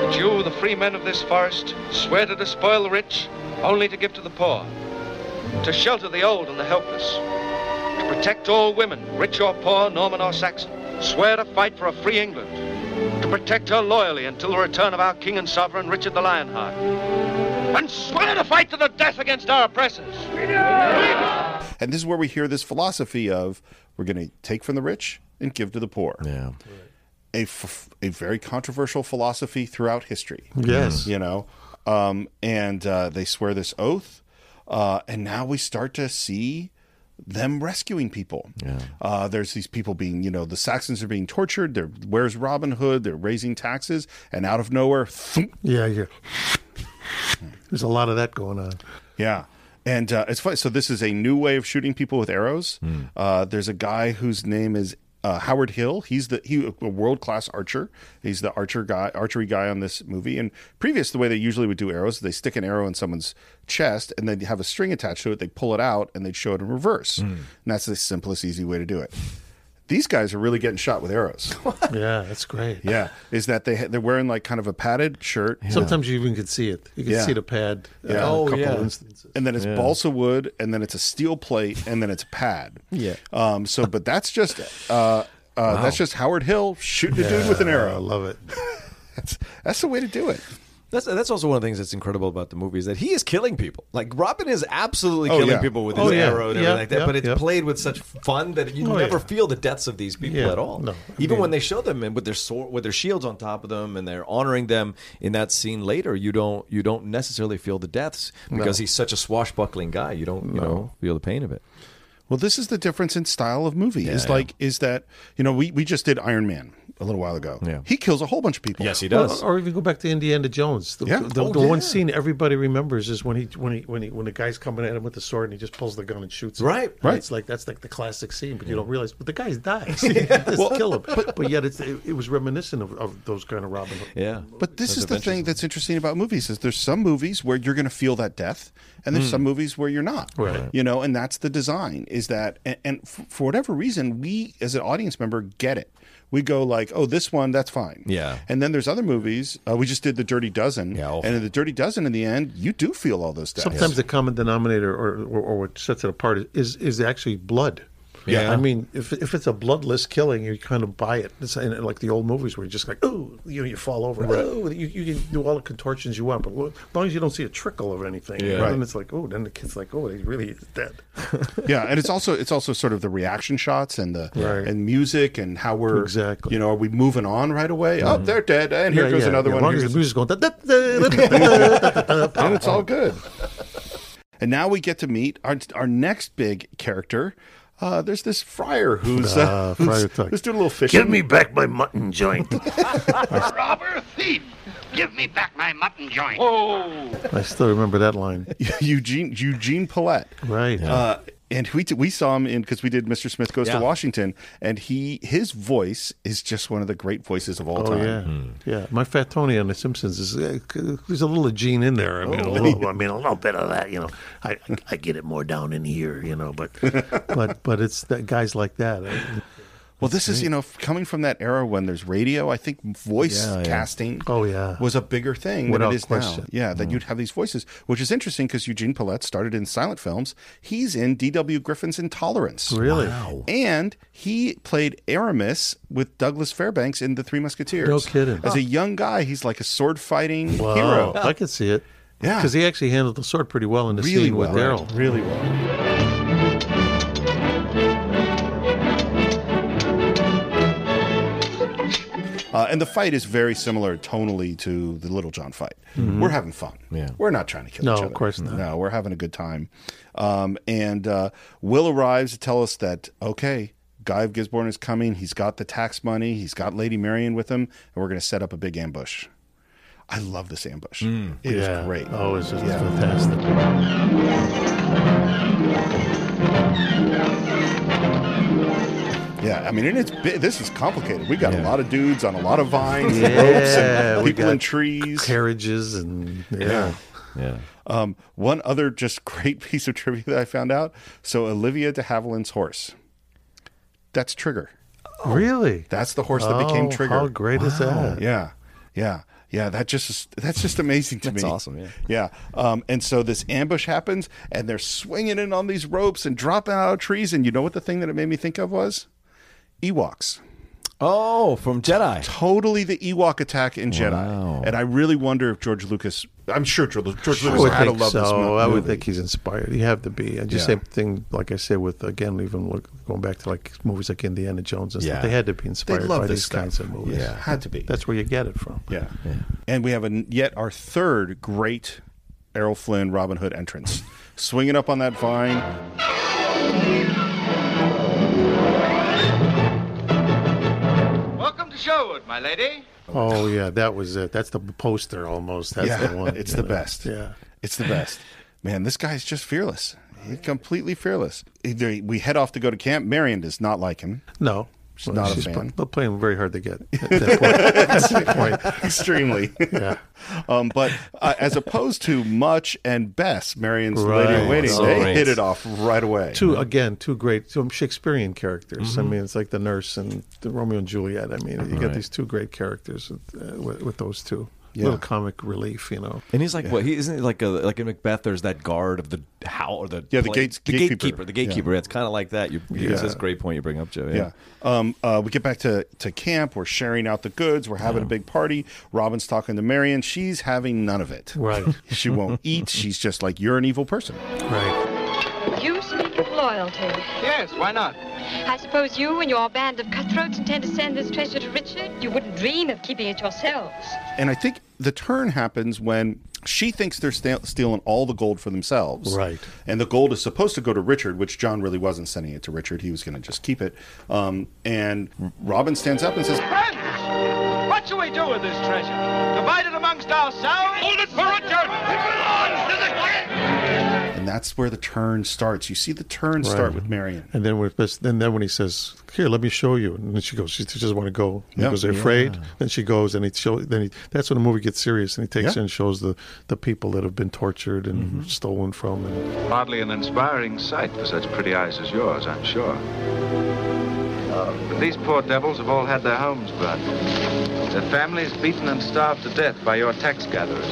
That you, the free men of this forest, swear to despoil the rich, only to give to the poor. To shelter the old and the helpless. To protect all women, rich or poor, Norman or Saxon. Swear to fight for a free England. To protect her loyally until the return of our king and sovereign, Richard the Lionheart. And swear to fight to the death against our oppressors. And this is where we hear this philosophy of we're going to take from the rich and give to the poor. Yeah. A, f- a very controversial philosophy throughout history. Yes. you know um, and uh, they swear this oath uh, and now we start to see them rescuing people Yeah. uh, there's these people being you know the saxons are being tortured they're where's robin hood they're raising taxes and out of nowhere thump, Yeah. Yeah. There's a lot of that going on. yeah and uh, it's funny so this is a new way of shooting people with arrows uh, there's a guy whose name is uh, Howard Hill, he's the he a world class archer. He's the archer guy, archery guy on this movie. And previous, the way they usually would do arrows, they stick an arrow in someone's chest, and then have a string attached to it. They pull it out, and they'd show it in reverse. And that's the simplest, easy way to do it. These guys are really getting shot with arrows. Yeah, that's great. yeah, is that they they're wearing like kind of a padded shirt, Sometimes you even can see it. You can Yeah. see the pad. uh, Yeah. a Oh, couple yeah. instances. and then it's balsa wood, and then it's a steel plate, and then it's a pad. Yeah. Um. So, but that's just uh, uh that's just Howard Hill shooting a dude with an arrow. I love it. That's that's the way to do it. That's that's also one of the things that's incredible about the movie is that he is killing people. Like Robin is absolutely Oh, killing yeah. people with Oh, his yeah. arrow and Yeah, everything like that. but it's played with such fun that you Oh, never feel the deaths of these people at all. no, I Even mean- when they show them and with their sword, with their shields on top of them, and they're honoring them in that scene later, you don't you don't necessarily feel the deaths because he's such a swashbuckling guy. You don't you know feel the pain of it. Well, this is the difference in style of movie. is like is that you know we we just did Iron Man a little while ago. Yeah. he kills a whole bunch of people. Yes, he Or, does. or even go back to Indiana Jones. The, Yeah. the, Oh, the yeah. one scene everybody remembers is when he when he when he when the guy's coming at him with the sword and he just pulls the gun and shoots. him. Right. Right. It's like that's like the classic scene, but you don't realize. But the guy dies. just kill him. But, yet it's, it, it was reminiscent of, of those kind of Robin Hood. yeah, But this Those is the thing that's interesting about movies is there's some movies where you're going to feel that death, and there's hmm. some movies where you're not. Right. You know, and that's the design. Is that and, and for whatever reason we as an audience member get it. We go like, oh, this one, that's fine. Yeah. And then there's other movies. Uh, we just did the Dirty Dozen. Yeah, oh. And in the Dirty Dozen, in the end, you do feel all those deaths. Sometimes the common denominator, or, or, or what sets it apart, is is actually blood. Yeah. I mean, if if it's a bloodless killing, you kind of buy it. It's like the old movies where you're just like, oh, you know, you fall over. Right. Oh, you, you can do all the contortions you want, but as long as you don't see a trickle of anything, yeah. right. then it's like, oh, then the kid's like, oh, he really is dead. yeah, and it's also it's also sort of the reaction shots and the right. and music and how we're exactly. You know, are we moving on right away? Mm-hmm. Oh, they're dead, and here yeah, goes another one. As long as the music's going, and it's all good. And now we get to meet our, our next big character, uh, there's this friar who's, uh, who's, Friar who's doing a little fishing. Give me back my mutton joint. Robber, thief, give me back my mutton joint. oh, I still remember that line. Eugene Eugene Pallette. Right. Uh, and we we saw him in because we did Mr. Smith Goes Yeah. to Washington, and he his voice is just one of the great voices of all Oh time. yeah, yeah. My fat Tony on The Simpsons is uh, there's a little Gene in there. I mean, a little, I mean, a little bit of that. You know, I I get it more down in here. You know, but but but it's that guys like that. I- Well, this is you know coming from that era when there's radio. I think voice Yeah, yeah. casting. Oh, yeah. was a bigger thing Without than it is question. now. Yeah, that mm. you'd have these voices, which is interesting because Eugene Pallette started in silent films. He's in D.W. Griffith's Intolerance. Really? And he played Aramis with Douglas Fairbanks in The Three Musketeers. No kidding. As a young guy, he's like a sword fighting Wow. hero. I can see it. Yeah. Because he actually handled the sword pretty well in the Really scene well. with Daryl. Really well. Uh, and the fight is very similar tonally to the Little John fight. We're having fun. Yeah. We're not trying to kill No, each other. No, of course not. No, we're having a good time. Um, and uh, Will arrives to tell us that, okay, Guy of Gisborne is coming. He's got the tax money. He's got Lady Marian with him. And we're going to set up a big ambush. I love this ambush. It is yeah. great. Oh, it's just Yeah. fantastic. Yeah, I mean, and it's this is complicated. We got a lot of dudes on a lot of vines, and ropes, and people in trees. Carriages and yeah. Yeah. Yeah. Um, one other just great piece of trivia that I found out. So Olivia de Havilland's horse. That's Trigger. Really? That's the horse that became Oh, Trigger. How great is that? Yeah, yeah, yeah. That just is, that's just amazing to That's me. That's awesome, yeah. yeah. Um, and so this ambush happens, and they're swinging in on these ropes and dropping out of trees. And you know what the thing that it made me think of was Ewoks. Oh, from Jedi. Totally the Ewok attack in Wow. Jedi. And I really wonder if George Lucas. I'm sure George, George Lucas would had to love so. this movie. I would think he's inspired. You have to be. And just Yeah. same thing, like I said, with again, even look, going back to like movies like Indiana Jones and Yeah. stuff. They had to be inspired love by this these stuff. kinds of movies. Yeah, had to be. That's where you get it from. Yeah. And we have a, yet our third great Errol Flynn Robin Hood entrance. Swinging up on that vine. Sherwood, my lady. Oh yeah, that was it. That's the poster almost. That's yeah, the one. it's you the know. best. Yeah. It's the best. Man, this guy's just fearless. He's completely fearless. Either we head off to go to camp. Marian does not like him. No. She's not a she's fan. pl- playing very hard to get at that point. Point. Extremely. Yeah. Um, but uh, as opposed to Much and Bess, Marian's lady in waiting, So they great. hit it off right away. Two again, two great two Shakespearean characters. Mm-hmm. I mean, it's like the nurse and the Romeo and Juliet. I mean, you got Right. these two great characters with, uh, with, with those two. Yeah. Little comic relief, you know. And he's like, what? He isn't he like a like in Macbeth. There's that guard of the how or the Yeah, the pla- gates- the gatekeeper. gatekeeper, the gatekeeper. It's kind of like that. You, you Yeah. That's a great point you bring up, Joe. Yeah. Um, uh, we get back to, to camp. We're sharing out the goods. We're having a big party. Robin's talking to Marian. She's having none of it. Right. She won't eat. She's just like, you're an evil person. Right. You speak of loyalty. Yes, why not? I suppose you and your band of cutthroats intend to send this treasure to Richard? You wouldn't dream of keeping it yourselves. And I think the turn happens when she thinks they're sta- stealing all the gold for themselves. Right. And the gold is supposed to go to Richard, which John really wasn't sending it to Richard. He was going to just keep it. Um, and Robin stands up and says, Friends, what shall we do with this treasure? Divide it amongst ourselves? Hold it for Richard! It belongs to the king! and that's where the turn starts. You see the turn start with Marian. And then when then then when he says, "Here, let me show you," and then she goes, "She doesn't want to go." And Yeah. He goes, "They're afraid." Then she goes, and he show. Then he, that's when the movie gets serious, and he takes Yeah. in and shows the the people that have been tortured and Mm-hmm. stolen from. And Hardly an inspiring sight for such pretty eyes as yours, I'm sure. But these poor devils have all had their homes burned. Their families beaten and starved to death by your tax gatherers.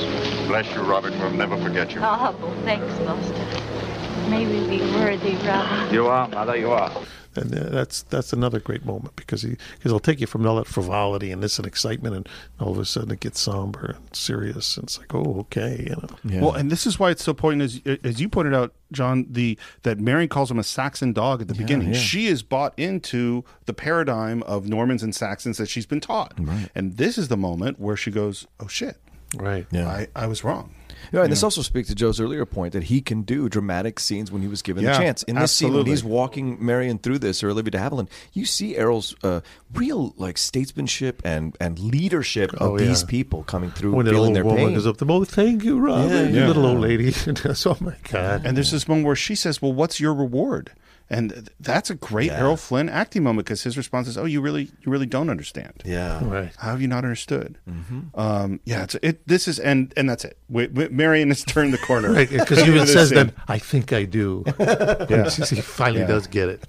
Bless you, Robin. We'll never forget you. Oh, thanks, Master. May we be worthy, Robin. You are, Mother, you are. And uh, that's that's another great moment because he because he'll take you from all that frivolity and this and excitement, and all of a sudden it gets somber and serious, and it's like, oh, okay, you know. Yeah. Well, and this is why it's so important, as as you pointed out, John, the that Marian calls him a Saxon dog at the beginning. yeah. She is bought into the paradigm of Normans and Saxons that she's been taught, Right. and this is the moment where she goes, "Oh shit, Right. Yeah. I, I was wrong." Yeah, and this also speaks to Joe's earlier point that he can do dramatic scenes when he was given Yeah, the chance. In this scene, when he's walking Marian through this, or Olivia de Havilland, you see Errol's uh, real like statesmanship and and leadership Oh, of these people coming through, When the feeling old their woman pain. goes up to oh, thank you, Robin, Yeah, you little old lady. oh my God. And there's this moment where she says, "Well, what's your reward?" And that's a great Yeah. Errol Flynn acting moment because his response is, "Oh, you really, you really don't understand. yeah, Right. How have you not understood?" Mm-hmm. Um, yeah, it's it. This is and and that's it. We, we, Marian has turned the corner. Right, because he even says scene. then, "I think I do." yeah. he finally Yeah. does get it.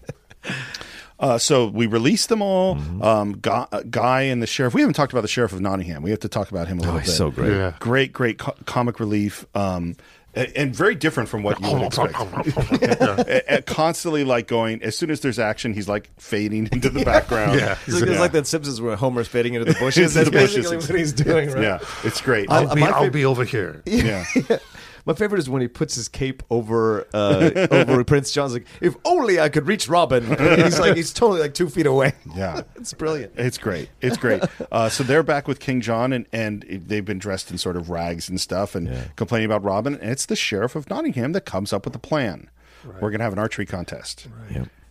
Uh, so we release them all. Mm-hmm. Um, Guy, uh, Guy and the sheriff. We haven't talked about the sheriff of Nottingham. We have to talk about him a little Oh, bit. so great. Yeah. Great, great co- comic relief. Um, a- and very different from what you would expect. A- a- Constantly like going. As soon as there's action, he's like fading into the background. Yeah. It's like, it's like that Simpsons where Homer's fading into the bushes. Into That's the bushes. basically what he's doing, right? Yeah, it's great. I'll, be, I'll fav- be over here. yeah. My favorite is when he puts his cape over uh, over Prince John's. Like, if only I could reach Robin. And he's like, he's totally like two feet away. Yeah. It's brilliant. It's great. It's great. Uh, so they're back with King John, and, and they've been dressed in sort of rags and stuff and complaining about Robin. And it's the sheriff of Nottingham that comes up with the plan. We're going to have an archery contest.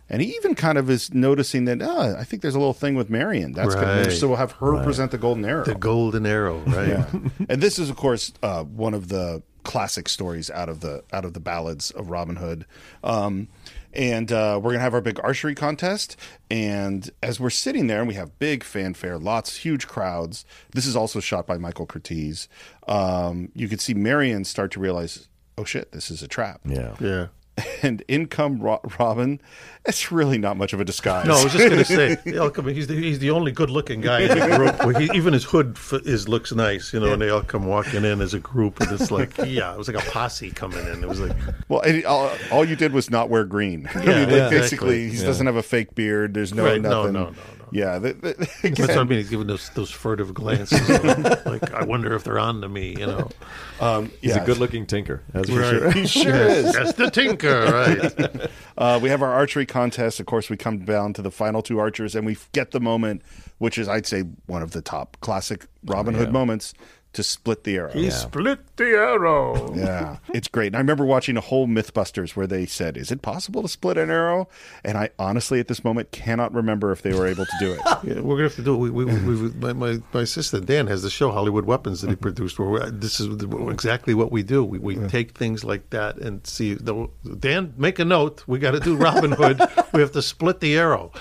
And he even kind of is noticing that, oh, I think there's a little thing with Marian. That's going Right. to So we'll have her present the golden arrow. The golden arrow, right? Yeah. and this is, of course, uh, one of the classic stories out of the out of the ballads of Robin Hood. Um, and uh, we're gonna have our big archery contest. And as we're sitting there, and we have big fanfare, lots, huge crowds. This is also shot by Michael Curtiz. Um, you can see Marian start to realize, oh shit, this is a trap. Yeah. Yeah. And income Ro- Robin. It's really not much of a disguise. No, I was just going to say, they all come. He's the, he's the only good-looking guy in the group. He, even his hood f- is looks nice, you know. And they all come walking in as a group, and it's like, yeah, it was like a posse coming in. It was like, Well, and all, all you did was not wear green. I mean, like, yeah, basically, exactly. he Yeah. doesn't have a fake beard. There's no Right, nothing. no, no, no. Yeah, the, the, that's what I again, mean. He's giving those those furtive glances, like, like, I wonder if they're on to me, you know. um, He's yeah, a good looking tinker. That's for Right. sure. He sure Yes, is. That's the tinker, right? Uh, we have our archery contest. Of course, we come down to the final two archers, and we get the moment, which is, I'd say, one of the top classic Robin Hood moments to split the arrow. He split the arrow. Yeah, it's great. And I remember watching a whole MythBusters where they said, "Is it possible to split an arrow?" And I honestly, at this moment, cannot remember if they were able to do it. Yeah, we're gonna have to do it. We, we, we, we, my, my my assistant Dan has the show Hollywood Weapons that he mm-hmm. produced. Where this is exactly what we do. We, we take things like that and see. The, Dan, make a note. We got to do Robin Hood. we have to split the arrow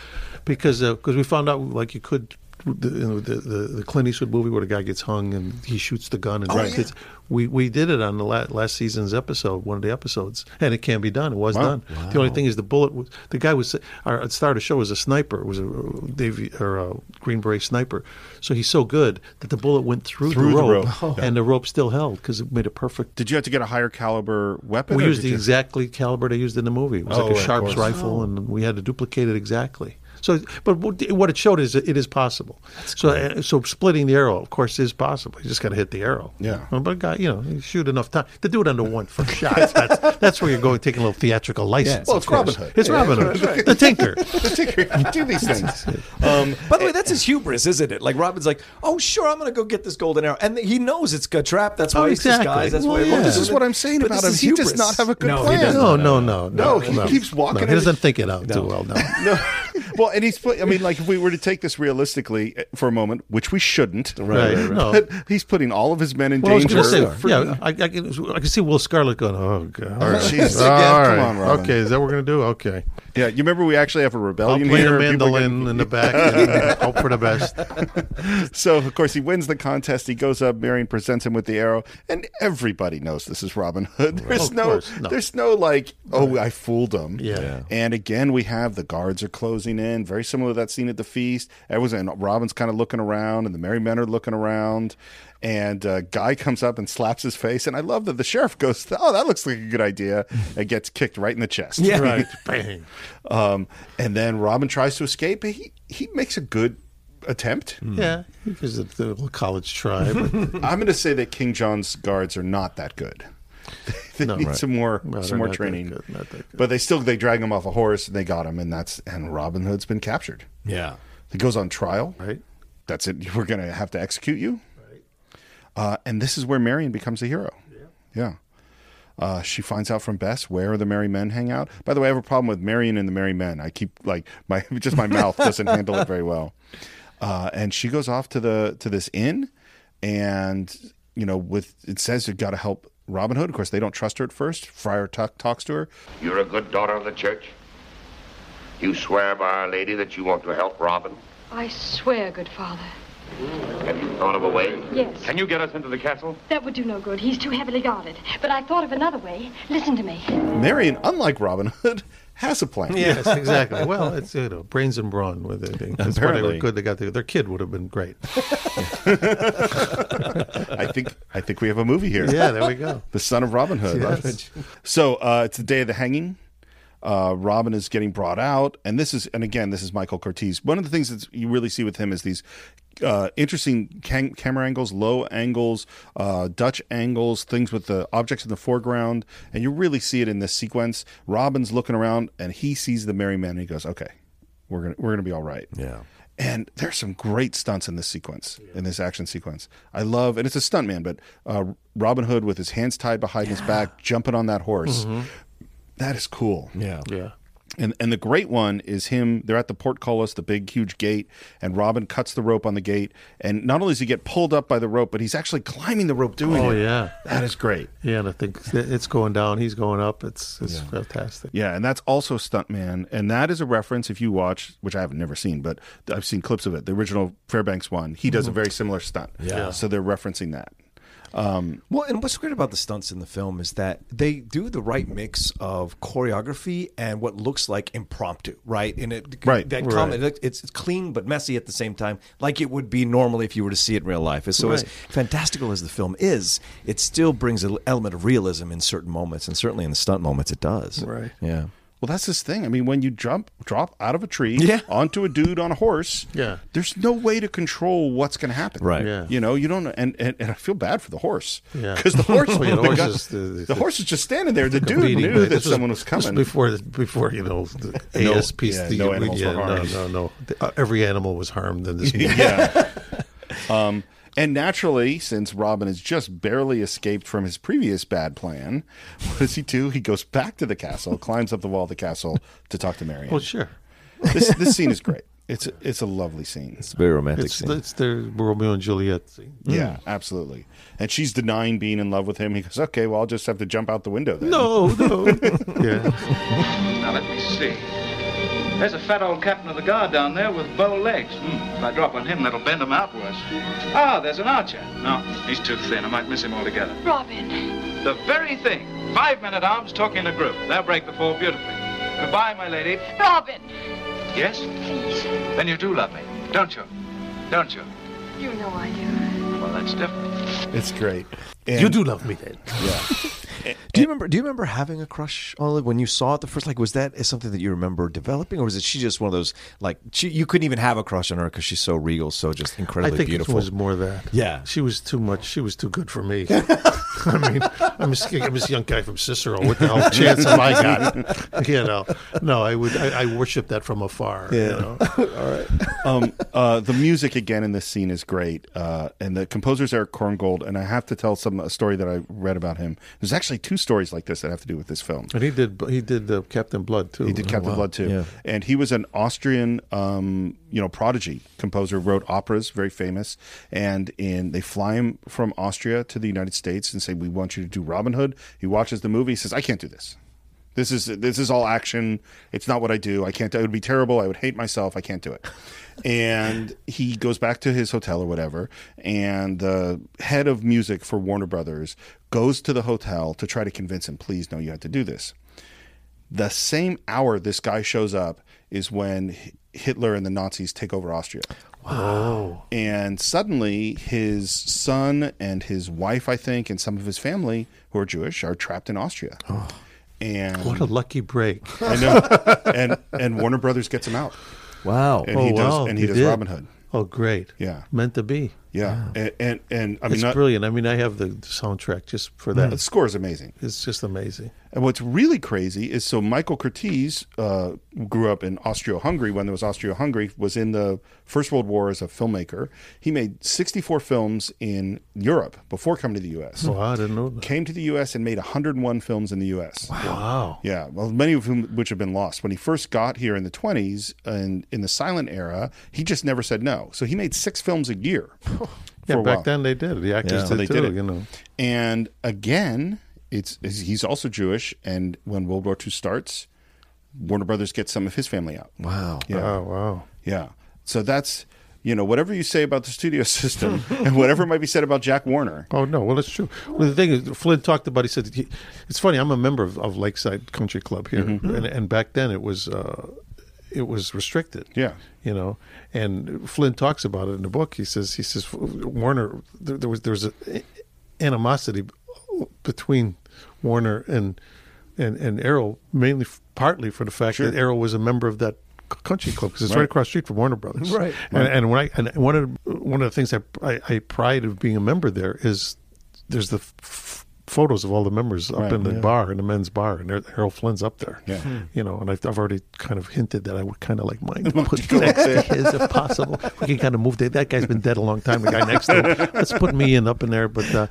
because uh, because we found out like you could. The, you know, the, the the Clint Eastwood movie where the guy gets hung and he shoots the gun and oh, it's, we we did it on the la- last season's episode, one of the episodes, and it can be done. It was done. The only thing is the bullet. Was, the guy was our star of the show was a sniper. It was a Davy or a Green Beret sniper. So he's so good that the bullet went through, Through the the rope, rope. and the rope still held because it made a perfect. Did you have to get a higher caliber weapon? We used the you- exactly caliber they used in the movie. It was Oh, like a Sharps rifle, oh. and we had to duplicate it exactly. So, but what what it showed is that it is possible. so, uh, so splitting the arrow, of course, is possible. You just got to hit the arrow. Yeah. But guy, you know, you shoot enough time to do it under one first shot. That's, that's where you're going, taking a little theatrical license. Well, it's Robin. Hood. It's Robin Hood, the Tinker. the tinker do these things. Um, By the way, that's his hubris, isn't it? Like Robin's like, "Oh, sure, I'm going to go get this golden arrow," and he knows it's a trap. That's why Oh, he's exactly. disguised. That's Well, why. yeah. this is what I'm saying But about this him. is He does not have a good No, plan. doesn't. No, no, no, No, he keeps walking No, in he doesn't think it out too well. No. Well, and he's put. I mean, like if we were to take this realistically eh, for a moment, which we shouldn't, Right, right, right. No. He's putting all of his men in Well, I was danger. to say, for- yeah, I, I, can, I can see Will Scarlet going, oh, God. All right, Jesus, All again, right. come on, Robin. Okay, is that what we're going to do? Okay. Yeah. You remember we actually have a I'll rebellion play here. the and people are mandolin getting- in the back and hope for the best. So of course he wins the contest. He goes up. Marian presents him with the arrow, and everybody knows this is Robin Hood. There's Of no, course, no. there's no like, oh, I fooled him. Yeah. Yeah. And again, we have the guards are closing in, very similar to that scene at the feast. Everyone's and Robin's kind of looking around, and the merry men are looking around. And a guy comes up and slaps his face, and I love that the sheriff goes, "Oh, that looks like a good idea," and gets kicked right in the chest. Yeah. Right. Bang. Um, and then Robin tries to escape. But he he makes a good attempt. Yeah, because of the little college tribe. I'm going to say that King John's guards are not that good. they No, need right. some more No, some more not that training. good, not that good. But they still they drag him off a horse and they got him and that's and Robin Hood's been captured. Yeah. He goes on trial. right? That's it. We're going to have to execute you. Uh, and this is where Marian becomes a hero. Yeah. Uh, she finds out from Bess where the merry men hang out. By the way, I have a problem with Marian and the merry men. I keep like my just my mouth doesn't handle it very well. Uh, and she goes off to the to this inn, and you know, with it says you've got to help Robin Hood. Of course, they don't trust her at first. Friar Tuck talks to her. You're a good daughter of the church. You swear by Our Lady that you want to help Robin. I swear, good father. Have you thought of a way? Yes. Can you get us into the castle? That would do no good. He's too heavily guarded. But I thought of another way. Listen to me. Marian, unlike Robin Hood, has a plan. Yes, exactly. Well, it's you know brains and brawn with it. That's why they Apparently. were good. They got the, their kid would have been great. I think I think we have a movie here. Yeah, there we go. The son of Robin Hood. Yes. So uh, it's the day of the hanging. Uh, Robin is getting brought out, and this is, and again, this is Michael Curtiz. One of the things that you really see with him is these uh, interesting cam- camera angles, low angles, uh, Dutch angles, things with the objects in the foreground, and you really see it in this sequence. Robin's looking around, and he sees the merry man, and he goes, "Okay, we're gonna we're gonna be all right." Yeah. And there's some great stunts in this sequence, in this action sequence. I love, and it's a stuntman, but uh, Robin Hood with his hands tied behind his back, jumping on that horse. That is cool. Yeah. Yeah. And and the great one is him. They're at the portcullis, the big huge gate, and Robin cuts the rope on the gate. And not only does he get pulled up by the rope, but he's actually climbing the rope doing Oh it. yeah. That is great. Yeah, and I think it's going down. He's going up. It's it's fantastic. Yeah, and that's also Stuntman, and that is a reference. If you watch, which I have never seen, but I've seen clips of it, the original Fairbanks one, he does a mm-hmm. very similar stunt. Yeah. so they're referencing that. Um, Well, and what's great about the stunts in the film is that they do the right mix of choreography and what looks like impromptu, right? And it, Right. that Right. comment, it's, it's clean but messy at the same time, like it would be normally if you were to see it in real life. So, as fantastical as the film is, it still brings an element of realism in certain moments, and certainly in the stunt moments, it does. Right. Yeah. Well, that's this thing. I mean, when you jump, drop out of a tree Yeah. onto a dude on a horse, Yeah. there's no way to control what's going to happen. Right. Yeah. You know, you don't, and, and, and I feel bad for the horse. Yeah. Because the horse, Oh, yeah, the the, horse guy- is the- the- the horse is just standing there. The dude Beating, knew that this someone was this coming. before before you know the No- ASP. yeah, the- no animals were harmed. No, no, no. The- uh, every animal was harmed in this movie. yeah. Um, and naturally, since Robin has just barely escaped from his previous bad plan, what does he do? He goes back to the castle, climbs up the wall of the castle to talk to Marian. Well, sure. this this scene is great. It's a, it's a lovely scene. It's a very romantic It's scene. it's their Romeo and Juliet scene. Yeah, absolutely. And she's denying being in love with him. He goes, "Okay, well, I'll just have to jump out the window then." No, no. yeah. Now let me see. There's a fat old captain of the guard down there with bow legs. Hmm. If I drop on him, that'll bend him out worse. Ah, there's an archer. No, he's too thin. I might miss him altogether. Robin. The very thing. Five men at arms talking in a group. They'll break the fall beautifully. Goodbye, my lady. Robin. Yes? Please. Then you do love me, don't you? Don't you? You know I do. Well, that's different. It's great. You do love me then. Yeah. do you remember? Do you remember having a crush on Olive when you saw it the first? Like, was that something that you remember developing, or was it she just one of those like she, you couldn't even have a crush on her because she's so regal, so just incredibly I think beautiful? it was more that. Yeah. She was too much. She was too good for me. I mean, I'm a, I'm this young guy from Cicero. What the hell chance have I got? You know, no, I would. I, I worship that from afar. You know? um, uh, the music again in this scene is great, uh, and the composer's Erich Korngold. And I have to tell some a story that I read about him. There's actually two stories like this that have to do with this film. And he did. He did uh, Captain Blood too. He did Captain Blood too, Yeah. and he was an Austrian, um, you know, prodigy composer. Wrote operas, very famous. And in they fly him from Austria to the United States and say, "We want you to do Robin Hood." He watches the movie. He says, "I can't do this. This is this is all action. It's not what I do. I can't. It would be terrible. I would hate myself. I can't do it." And he goes back to his hotel or whatever, and the head of music for Warner Brothers goes to the hotel to try to convince him, "Please, no, you have to do this." the same hour this guy shows up is when Hitler and the Nazis take over Austria. Oh, And suddenly his son and his wife, I think, and some of his family who are Jewish are trapped in Austria. Oh. And what a lucky break! I know. and and Warner Brothers gets him out. Wow. And oh he does wow, and he, he does did. Robin Hood. Oh, great! Yeah. meant to be. Yeah. And, and and I mean it's not, brilliant. I mean, I have the soundtrack just for mm. that. the score is amazing. It's just amazing. And what's really crazy is so Michael Curtiz uh, grew up in Austria-Hungary when there was Austria-Hungary, was in the First World War as a filmmaker. He made 64 films in Europe before coming to the U.S. Wow, I didn't know that. Came to the U.S. and made 101 films in the U.S. Wow. Yeah, well, many of whom which have been lost. When he first got here in the 20s and in the silent era, he just never said no. So he made six films a year. Yeah, back while. then they did. The actors Yeah. So did they too. did it. You know. And again, it's he's also Jewish, and when World War II starts, Warner Brothers gets some of his family out. Wow. Yeah, Oh wow. yeah. So that's you know, whatever you say about the studio system and whatever might be said about Jack Warner. Oh no, well that's true. Well, the thing is, Flynn talked about. He said he, it's funny. I'm a member of, of Lakeside Country Club here, Mhm. and, and back then it was uh, it was restricted. Yeah. you know. And Flynn talks about it in the book. He says he says Warner there, there was there was a animosity between Warner and and and Errol mainly partly for the fact Sure. that Errol was a member of that country club because it's right. Right. across the street from Warner Brothers. Right. And, Right. and when I and one of the- one of the things I, I, I pride of being a member there is there's the f- photos of all the members up Right. in the Yeah. bar in the men's bar and there, Errol Flynn's up there. Yeah. Hmm. You know, and I've, I've already kind of hinted that I would kind of like mine Want put to go next to his if possible. We can kind of move that. That guy's been dead a long time. The guy next to him. Let's put me in up in there. But uh,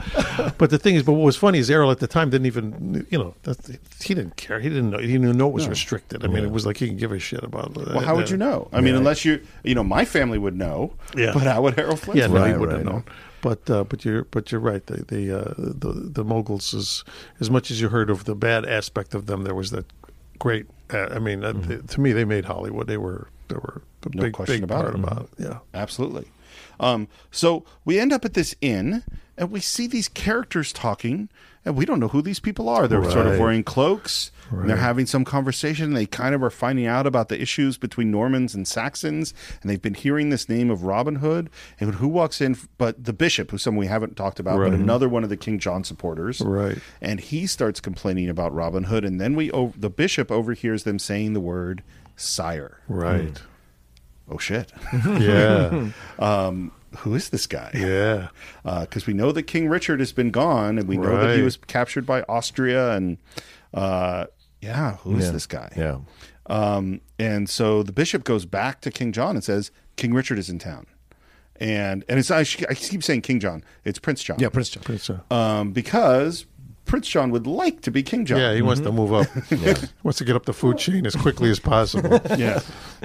but the thing is, but what was funny is Errol at the time didn't even you know that's, he didn't care. He didn't know. He didn't know it was No. restricted. I mean, Yeah. it was like he can give a shit about. Well, how would you know? I mean, Yeah. unless you, you know, my family would know. Yeah. But how would Errol Flynn? Yeah, no, know? he wouldn't have known. But uh, but you're but you're right. The the, uh, the the moguls is as much as you heard of the bad aspect of them, there was that great. Uh, I mean, uh, th- to me, they made Hollywood. They were they were Mm-hmm. No big question big about part it. about it. Yeah. Absolutely. Um, so we end up at this inn and we see these characters talking and we don't know who these people are. They're sort of wearing cloaks and they're having some conversation. They kind of are finding out about the issues between Normans and Saxons and they've been hearing this name of Robin Hood and who walks in, but the bishop, who's someone we haven't talked about, but another one of the King John supporters. Right. And he starts complaining about Robin Hood and then we, the bishop overhears them saying the word sire. Right. Oh shit. Yeah. um, who is this guy? Yeah. Because we know that King Richard has been gone, and we know that he was captured by Austria, and uh, yeah, who is Yeah. this guy? Yeah. Um, and so the bishop goes back to King John and says, King Richard is in town. And and it's I, I keep saying King John. It's Prince John. Yeah, Prince John. Prince John. Um, because Prince John would like to be King John. Yeah, he wants to move up. He wants to get up the food chain as quickly as possible. yeah.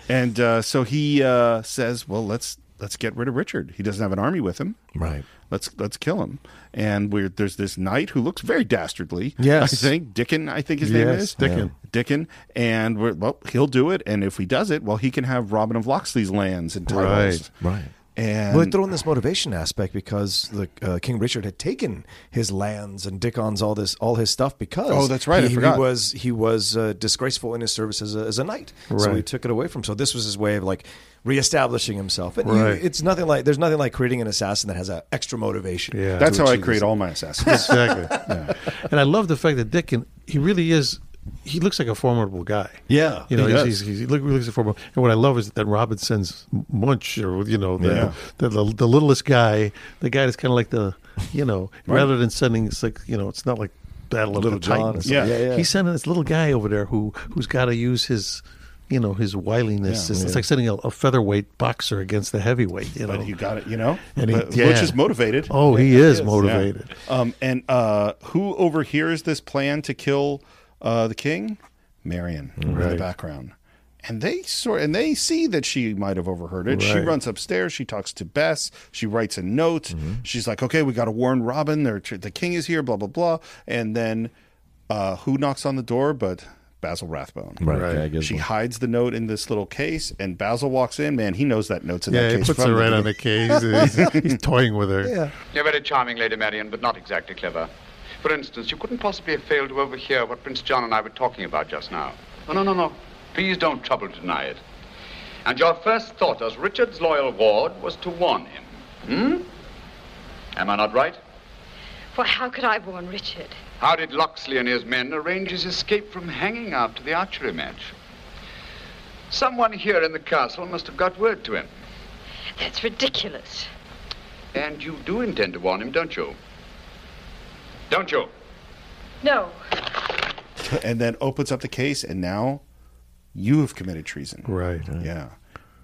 And uh, so he uh, says, "Well, let's let's get rid of Richard. He doesn't have an army with him. Right. Let's let's kill him." And we're, there's this knight who looks very dastardly. Yes. I think Dickon. I think his name is Dickon. Dickon. And we're, well, he'll do it. And if he does it, well, he can have Robin of Locksley's lands and titles. Right. Right. And Well, they throw in this motivation aspect because the uh, King Richard had taken his lands and Dickon's all this all his stuff because Oh, that's right, I He, forgot. he was he was uh, disgraceful in his service as a, as a knight, so he took it away from. him. So this was his way of like reestablishing himself. And you- Right. it's nothing like there's nothing like creating an assassin that has an extra motivation. Yeah. that's how I create his- all my assassins. Exactly. And I love the fact that Dickon, he really is. He looks like a formidable guy. Yeah, You know, he he's, does. he's, he's, he look- looks like formidable. And what I love is that Robinson's Much, or you know, the Yeah. the, the, the littlest guy, the guy that's kind of like the, you know, Right. rather than sending, it's like you know, it's not like Battle of Little the John Titans. Yeah. Yeah, yeah. He's sending this little guy over there who who's got to use his. You know his wiliness. Yeah. it's, it's like sending a, a featherweight boxer against the heavyweight. You know, But you got it, you know. And he- But yeah. Butch is motivated. oh, he is motivated. Yeah. Um, and uh, who overhears this plan to kill uh, the king? Marian in the background. And they sort and they see that she might have overheard it. She runs upstairs. She talks to Bess. She writes a note. She's like, "Okay, we got to warn Robin. They're, the king is here." Blah blah blah. And then, uh, who knocks on the door? But Basil Rathbone. Right. Right. Okay, I guess She we'll- hides the note in this little case, and Basil walks in. Man, he knows that note's in Yeah, that he case. puts from her the right on the case. He's, he's toying with her. Yeah. You're very charming, Lady Marian, but not exactly clever. For instance, you couldn't possibly have failed to overhear what Prince John and I were talking about just now. No, no, no, no. Please don't trouble to deny it. And your first thought as Richard's loyal ward was to warn him. Hmm? Am I not right? Well, how could I warn Richard? How did Locksley and his men arrange his escape from hanging after the archery match? Someone here in the castle must have got word to him. That's ridiculous. And you do intend to warn him, don't you? Don't you? No. and then opens up the case, and now you have committed treason. Right. Yeah.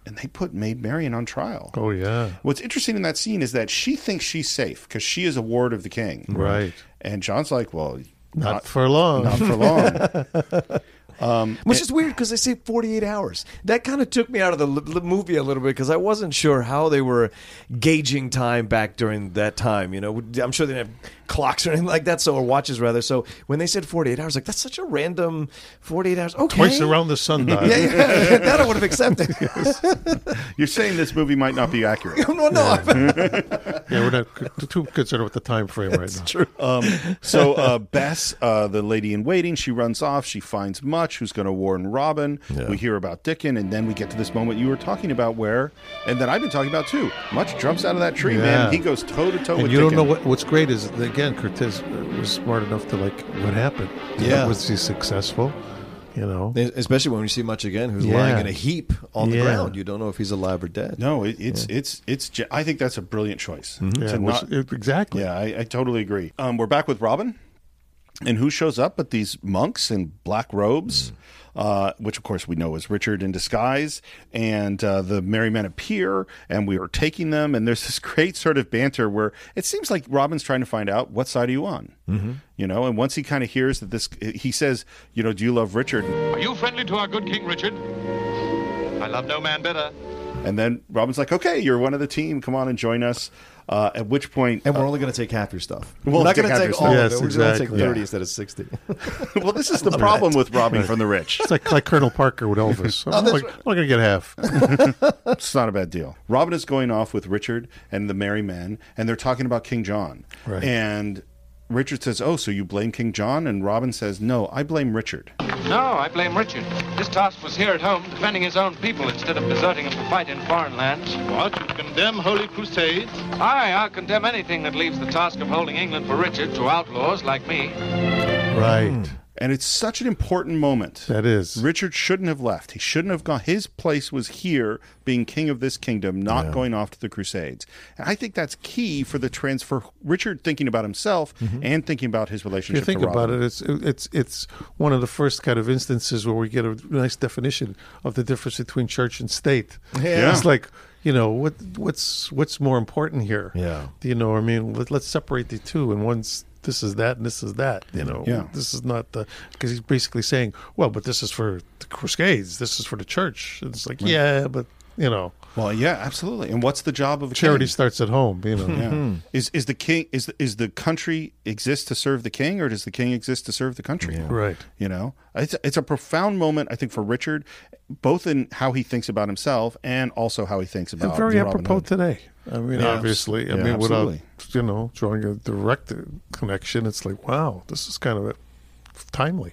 And they put Maid Marian on trial. Oh yeah. What's interesting in that scene is that she thinks she's safe because she is a ward of the king. Right. And John's like, well, Not, for long. not for long. um, Which is weird because they say 48 hours. That kind of took me out of the l- l- movie a little bit because I wasn't sure how they were gauging time back during that time. You know, I'm sure they didn't have clocks or anything like that. So or watches rather. So when they said 48 hours, like that's such a random 48 hours. Okay, Twice around the sun dial. yeah, yeah, that I would have accepted. You're saying this movie might not be accurate. no, no. Yeah, we're not too concerned with the time frame right now. True. Um, so uh, Bess, uh, the lady in waiting, she runs off. She finds Much, who's going to warn Robin. Yeah. We hear about Dickon, and then we get to this moment you were talking about, where, and that I've been talking about too. Much jumps out of that tree, Yeah. man. He goes toe to toe with you don't Dickon. know what, what's great is that, again Curtiz was smart enough to like what happened. Yeah. was he successful? You know, Especially when we see Much again, who's Yeah. lying in a heap on the Yeah. ground. You don't know if he's alive or dead. No, it, it's it's it's. ge- I think that's a brilliant choice. Yeah, To it was- it- exactly. Yeah, I, I totally agree. Um, we're back with Robin, and who shows up but these monks in black robes, uh, which of course we know is Richard in disguise, and uh, the merry men appear, and we are taking them, and there's this great sort of banter where it seems like Robin's trying to find out what side are you on, mm-hmm. you know, and once he kind of hears that this, he says, you know, do you love Richard? Are you friendly to our good King Richard? I love no man better. And then Robin's like, okay, you're one of the team, come on and join us. Uh, at which point, And we're only going to take half your stuff. We'll we're not take going to take all stuff. of Yes, it. We're going to take exactly. 30 Yeah. instead of 60. well, this is the problem with robbing from the rich. it's like like Colonel Parker with Elvis. I'm, like, I'm gonna get half. It's not a bad deal. Robin is going off with Richard and the merry men, and they're talking about King John. Right. And Richard says, "Oh, so you blame King John?" And Robin says, "No, I blame Richard." No, I blame Richard. His task was here at home, defending his own people instead of deserting them to fight in foreign lands. What? You condemn holy crusades? Aye, I'll condemn anything that leaves the task of holding England for Richard to outlaws like me. Right. Hmm. And it's such an important moment. That is. Richard shouldn't have left. He shouldn't have gone. His place was here, being king of this kingdom, not going off to the Crusades. And I think that's key for the transfer. Richard thinking about himself mm-hmm. and thinking about his relationship. If you think to about it, it's it's it's one of the first kind of instances where we get a nice definition of the difference between church and state. Yeah. It's like you know what what's what's more important here. Yeah. you know, I mean, let, let's separate the two, and one's this is that, and this is that. You know, Yeah. this is not the because he's basically saying, well, but this is for the Crusades, this is for the church. And it's like, yeah, but you know, Well, yeah, absolutely. And what's the job of a charity king? starts at home. You know, Yeah. Hmm. Is is the king is is the country exist to serve the king, or does the king exist to serve the country? right. You know, it's it's a profound moment I think for Richard, both in how he thinks about himself and also how he thinks about and very apropos today. I mean, Yeah, obviously, I yeah, mean, absolutely. without you know drawing a direct connection, it's like, wow, this is kind of a, timely.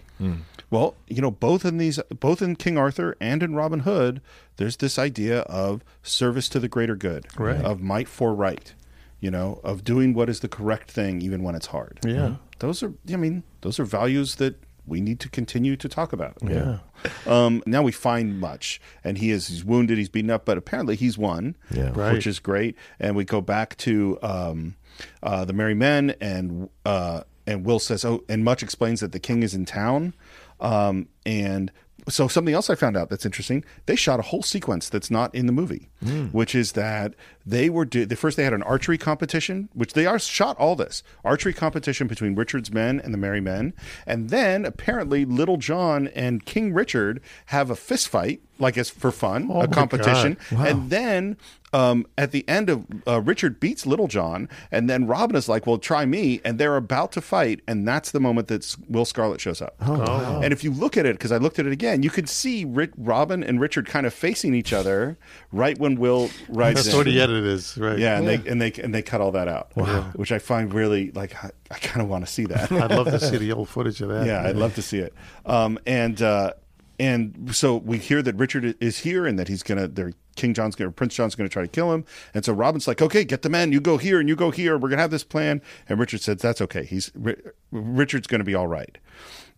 Well, you know, both in these, both in King Arthur and in Robin Hood, there's this idea of service to the greater good, Right. of might for right, you know, of doing what is the correct thing even when it's hard. Yeah. Those are, I mean, those are values that we need to continue to talk about. Yeah. Um, now we find much, and he is he's wounded, he's beaten up, but apparently he's won, Yeah. Right. which is great. And we go back to um, uh, the Merry Men, and uh, and Will says, "Oh," and Much explains that the king is in town, um, and so something else I found out that's interesting. They shot a whole sequence that's not in the movie, which is that they were do- the first they had an archery competition, which they are shot all this archery competition between Richard's men and the Merry Men, and then apparently Little John and King Richard have a fist fight, like as for fun, Oh a competition, God. and then um, at the end of uh, Richard beats Little John, and then Robin is like, "Well, try me," and they're about to fight, and that's the moment that Will Scarlet shows up. Oh, And if you look at it, because I looked at it again, you could see Ri- Robin and Richard kind of facing each other right when Will rides That's in. What the right? Yeah, and they and they and they cut all that out. Wow. Which I find really like I, I kind of want to see that. I'd love to see the old footage of that. yeah, I'd love to see it. Um, and uh, and so we hear that Richard is here and that he's gonna. They're, King John's gonna, Prince John's gonna try to kill him. And so Robin's like, okay, get the men. You go here and you go here. We're gonna have this plan. And Richard says, that's okay. He's Ri- Richard's gonna be all right.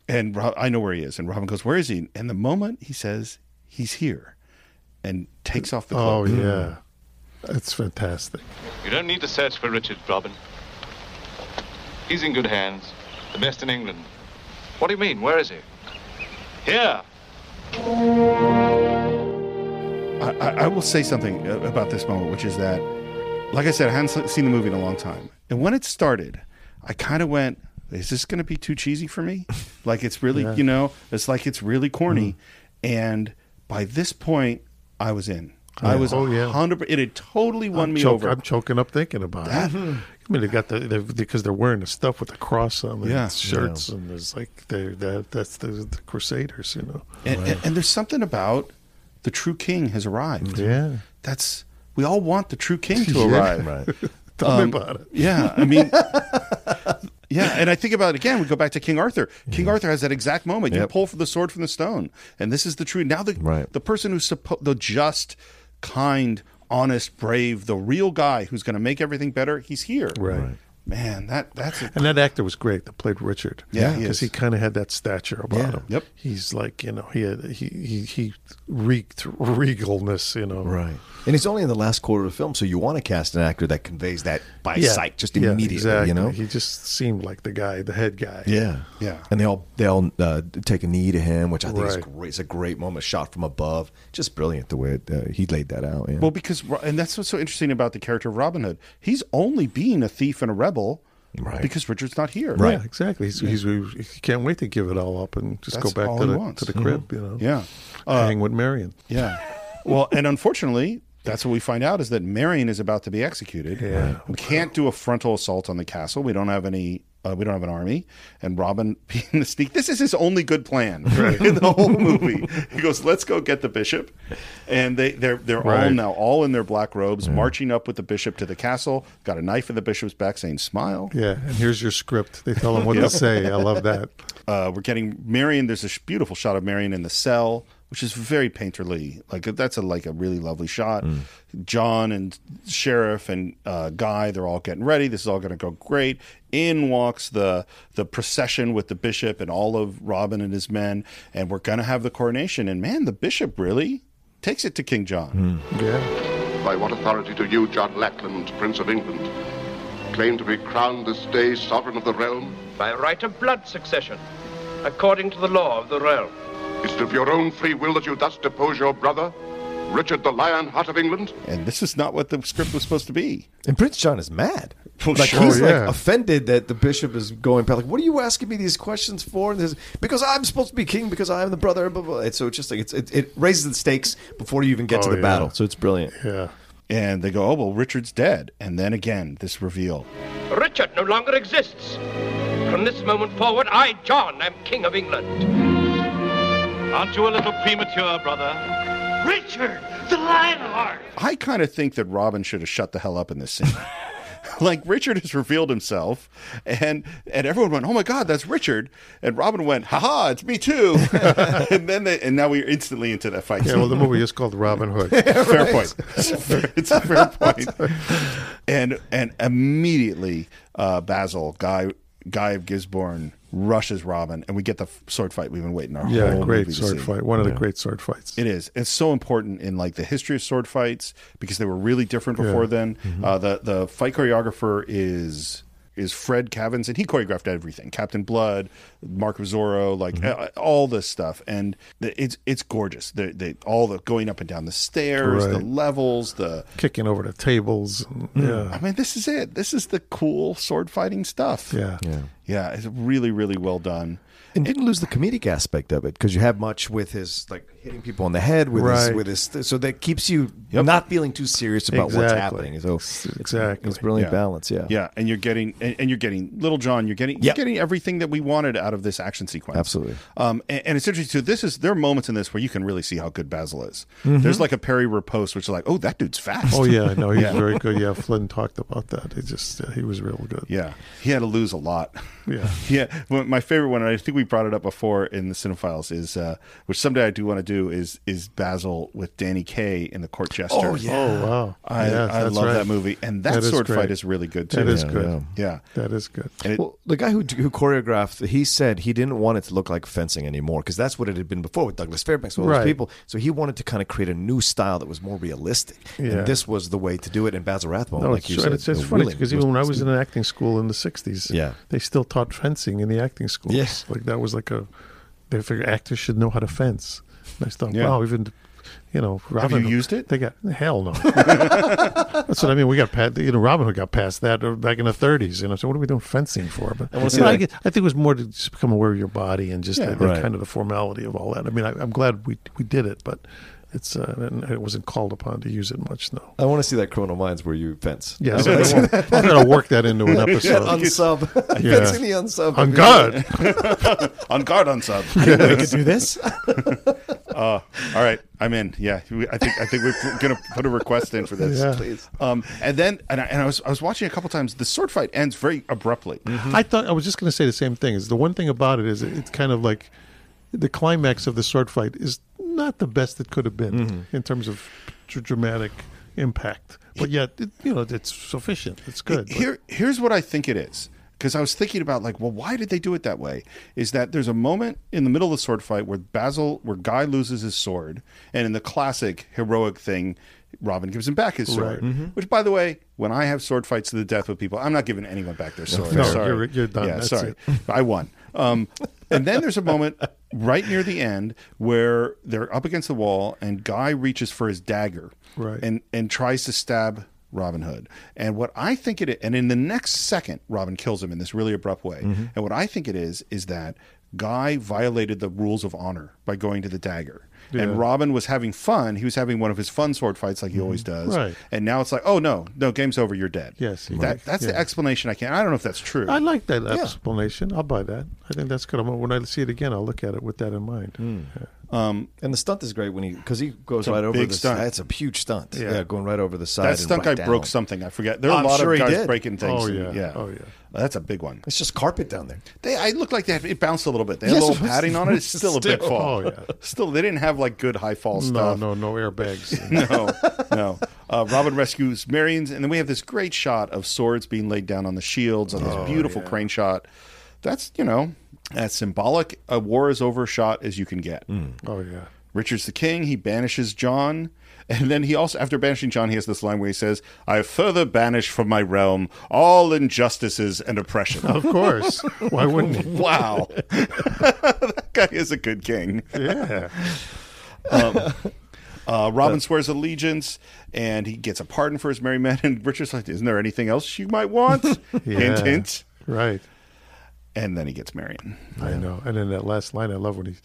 And I know where he is. And Robin goes, where is he? And the moment he says he's here, and takes off the Oh yeah, that's fantastic. You don't need to search for Richard, Robin. He's in good hands. The best in England. What do you mean? Where is he? Here! I, I will say something uh, about this moment, which is that, like I said, I hadn't seen the movie in a long time, and when it started, I kind of went, "Is this going to be too cheesy for me? like it's really, you know, it's like it's really corny." And by this point, I was in. I was Oh, yeah. hundred. It had totally won I'm me choke- over. I'm choking up thinking about That- it. I mean, they got the they because they're wearing the stuff with the cross on the Yeah. shirts, and it's like they that that's the, the Crusaders, you know. And, and, and there's something about the true king has arrived. Yeah. That's we all want the true king to arrive. Right. Tell Um, me about it. Yeah, I mean, yeah, and I think about it again. We go back to King Arthur. King Arthur has that exact moment. You pull for the sword from the stone, and this is the true. Now the Right. the person who's supposed the just, kind, honest, brave, the real guy who's going to make everything better. He's here. Right. Man, that that's a, And that actor was great that played Richard. Yeah, because is. he, kind of had that stature about Yeah. him. Yep. He's like you know he had he he, he reeked regalness. You know. Right. And he's only in the last quarter of the film, so you want to cast an actor that conveys that by Yeah. sight, just Yeah, immediately. exactly. You know. he just seemed like the guy, the head guy. Yeah, Yeah. and they all they all uh, take a knee to him, which I think is great. It's a great moment, shot from above, just brilliant the way it, uh, he laid that out. Yeah. well because and that's what's so interesting about the character of Robin Hood. He's only being a thief and a rebel Right. because Richard's not here. Yeah, exactly. He's, he's he can't wait to give it all up and just That's go back to the to the crib. You know. Yeah. Uh, hang with Marian. Yeah. Well, and unfortunately, that's what we find out is that Marian is about to be executed. Yeah. We can't do a frontal assault on the castle. We don't have any. Uh, we don't have an army. And Robin being the sneak. This is his only good plan in the whole movie. He goes, "Let's go get the bishop," and they they're they're all Right. now all in their black robes, marching up with the bishop to the castle. Got a knife in the bishop's back, saying, "Smile." Yeah, and here's your script. They tell him what Yep. to say. I love that. Uh, we're getting Marian. There's a sh- beautiful shot of Marian in the cell, which is very painterly. Like that's a like a really lovely shot. John and Sheriff and uh, Guy, they're all getting ready. This is all going to go great. In walks the the procession with the bishop and all of Robin and his men, and we're going to have the coronation. And man, the bishop really takes it to King John. Yeah. By what authority do you, John Lackland, Prince of England, claim to be crowned this day sovereign of the realm? By right of blood succession, according to the law of the realm. Is it of your own free will that you thus depose your brother, Richard the Lion Heart of England? And this is not what the script was supposed to be. and Prince John is mad. Well, like sure, he's yeah. like offended that the bishop is going back. Like, what are you asking me these questions for? And this, because I'm supposed to be king because I'm the brother. Blah, blah. And so it's just like it's, it, it raises the stakes before you even get to Oh, the yeah. battle. So it's brilliant. Yeah. And they go, "Oh well, Richard's dead." And then again, this reveal. Richard no longer exists. From this moment forward, I, John, am King of England. Aren't you a little premature, brother? Richard, the Lionheart! I kind of think that Robin should have shut the hell up in this scene. like Richard has revealed himself, and and everyone went, "Oh my God, that's Richard!" And Robin went, "Haha, it's me too!" and then they, and now we're instantly into that fight. Yeah. Well, the movie is called Robin Hood. fair point. It's a fair, it's a fair point. And and immediately, uh, Basil Guy Guy of Gisborne rushes Robin, and we get the sword fight we've been waiting our Yeah, whole great movie to sword see. fight. One of the great sword fights. It is. It's so important in like the history of sword fights because they were really different before Yeah. then. Mm-hmm. Uh, the the fight choreographer is is Fred Cavens, and he choreographed everything: Captain Blood, Mark of Zorro, like Mm-hmm. uh, all this stuff. And the, it's it's gorgeous. The, the all the going up and down the stairs, the levels, the Kicking over the tables. and- I mean, this is it. This is the cool sword fighting stuff. Yeah. Yeah. yeah. It's really really well done. And didn't lose the comedic aspect of it because you have much with his like hitting people on the head with his Right. with his so that keeps you not feeling too serious about what's happening. So Exactly. it's brilliant Yeah. balance. Yeah. Yeah, and you're getting and, and you're getting Little John. You're getting you're getting everything that we wanted out of this action sequence. Absolutely. Um, and, and it's interesting too. This is there are moments in this where you can really see how good Basil is. Mm-hmm. There's like a parry riposte, which is like, oh, that dude's fast. Oh yeah, no, he's Yeah. very good. Yeah, Flynn talked about that. He just uh, he was real good. Yeah, he had to lose a lot. Yeah. yeah. My favorite one, and I think we brought it up before in the Cine-Files, is uh, which someday I do want to do is is Basil with Danny Kaye in the Court Jester. Oh, yeah. Oh wow, I, Yeah, I love right. that movie, and that, That is sword fight is really good too. That is Yeah, good. yeah. Yeah, That is good. it, Well, the guy who, who choreographed, he said he didn't want it to look like fencing anymore because that's what it had been before with Douglas Fairbanks, all Right. those people. So he wanted to kind of create a new style that was more realistic, Yeah. and this was the way to do it. And Basil Rathbone, No, like it's, you true. said, and it's, it's the funny willing because even when I was in an acting school in the '60s, Yeah. they still taught fencing in the acting schools. Yes. like that was like a they figured actors should know how to fence. And I thought, Yeah. wow, even you know, have Robin you used it? They got hell no. That's what I mean. We got past, you know, Robin Hood got past that uh, back in the 30s. You know, so what are we doing fencing for? But wanna see I, that. get- I think it was more to just become aware of your body and just Yeah. the, the Right. kind of the formality of all that. I mean, I, I'm glad we we did it, but it's uh, and I wasn't called upon to use it much. No. I want to see that Criminal Minds where you fence. Yeah, I'm gonna, I'm gonna work that into an episode. unsub. Yeah. Fencing the unsub. On guard. on guard, unsub. I didn't know we could do this. Uh, all right, I'm in. Yeah, I think I think we're gonna put a request in for this, Yeah. please. Um, and then and I, and I was I was watching a couple times. The sword fight ends very abruptly. I thought I was just going to say the same thing. Is the one thing about it is it- it's kind of like the climax of the sword fight is not the best it could have been in terms of dr- dramatic impact, but yet it, you know it's sufficient. It's good. but- Here, here's what I think it is. Because I was thinking about like, well, why did they do it that way? Is that there's a moment in the middle of the sword fight where Basil, where Guy loses his sword, and in the classic heroic thing, Robin gives him back his sword. Right. Mhm. Which, by the way, when I have sword fights to the death with people, I'm not giving anyone back their sword. No, sorry. you're- you're done. Yeah, That's sorry, it. I won. Um, and then there's a moment right near the end where they're up against the wall, and Guy reaches for his dagger, Right. and and tries to stab Robin Hood. And what I think it is, and in the next second, Robin kills him in this really abrupt way. Mm-hmm. And what I think it is is that Guy violated the rules of honor by going to the dagger. Yeah. And Robin was having fun. He was having one of his fun sword fights like he always does. Mm-hmm. Right. And now it's like, oh no, no, game's over. You're dead. Yes, That, right. that's the explanation I can't. I don't know if that's true. I like that explanation. I'll buy that. I think that's good. I'm, when I see it again, I'll look at it with that in mind. Yeah. Um, and the stunt is great when he because he goes right over big the stunt. side. It's a huge stunt. Yeah. Yeah, going right over the side. that and stunt right guy broke something. I forget. There are I'm a lot sure of he guys did. breaking things. Oh, and- yeah. Oh, yeah. That's a big one. It's just carpet down there. They, I looked like they had, it bounced a little bit. They had Yes, a little padding on it. It's still a big fall. Oh, yeah. Still, they didn't have like good high fall No, stuff. no, no no airbags. no, no. Uh, Robin rescues Marian's, and then we have this great shot of swords being laid down on the shields on this Oh, beautiful crane shot. That's you know as symbolic a war is over shot as you can get. Oh yeah. Richard's the king. He banishes John. And then he also, after banishing John, he has this line where he says, I have further banished from my realm all injustices and oppression. Of course. Why wouldn't he? wow. that guy is a good king. Yeah. Um, uh, Robin swears allegiance and he gets a pardon for his merry men. And Richard's like, Isn't there anything else you might want? hint, hint. Right. And then he gets Marian. I know. And then that last line, I love when he,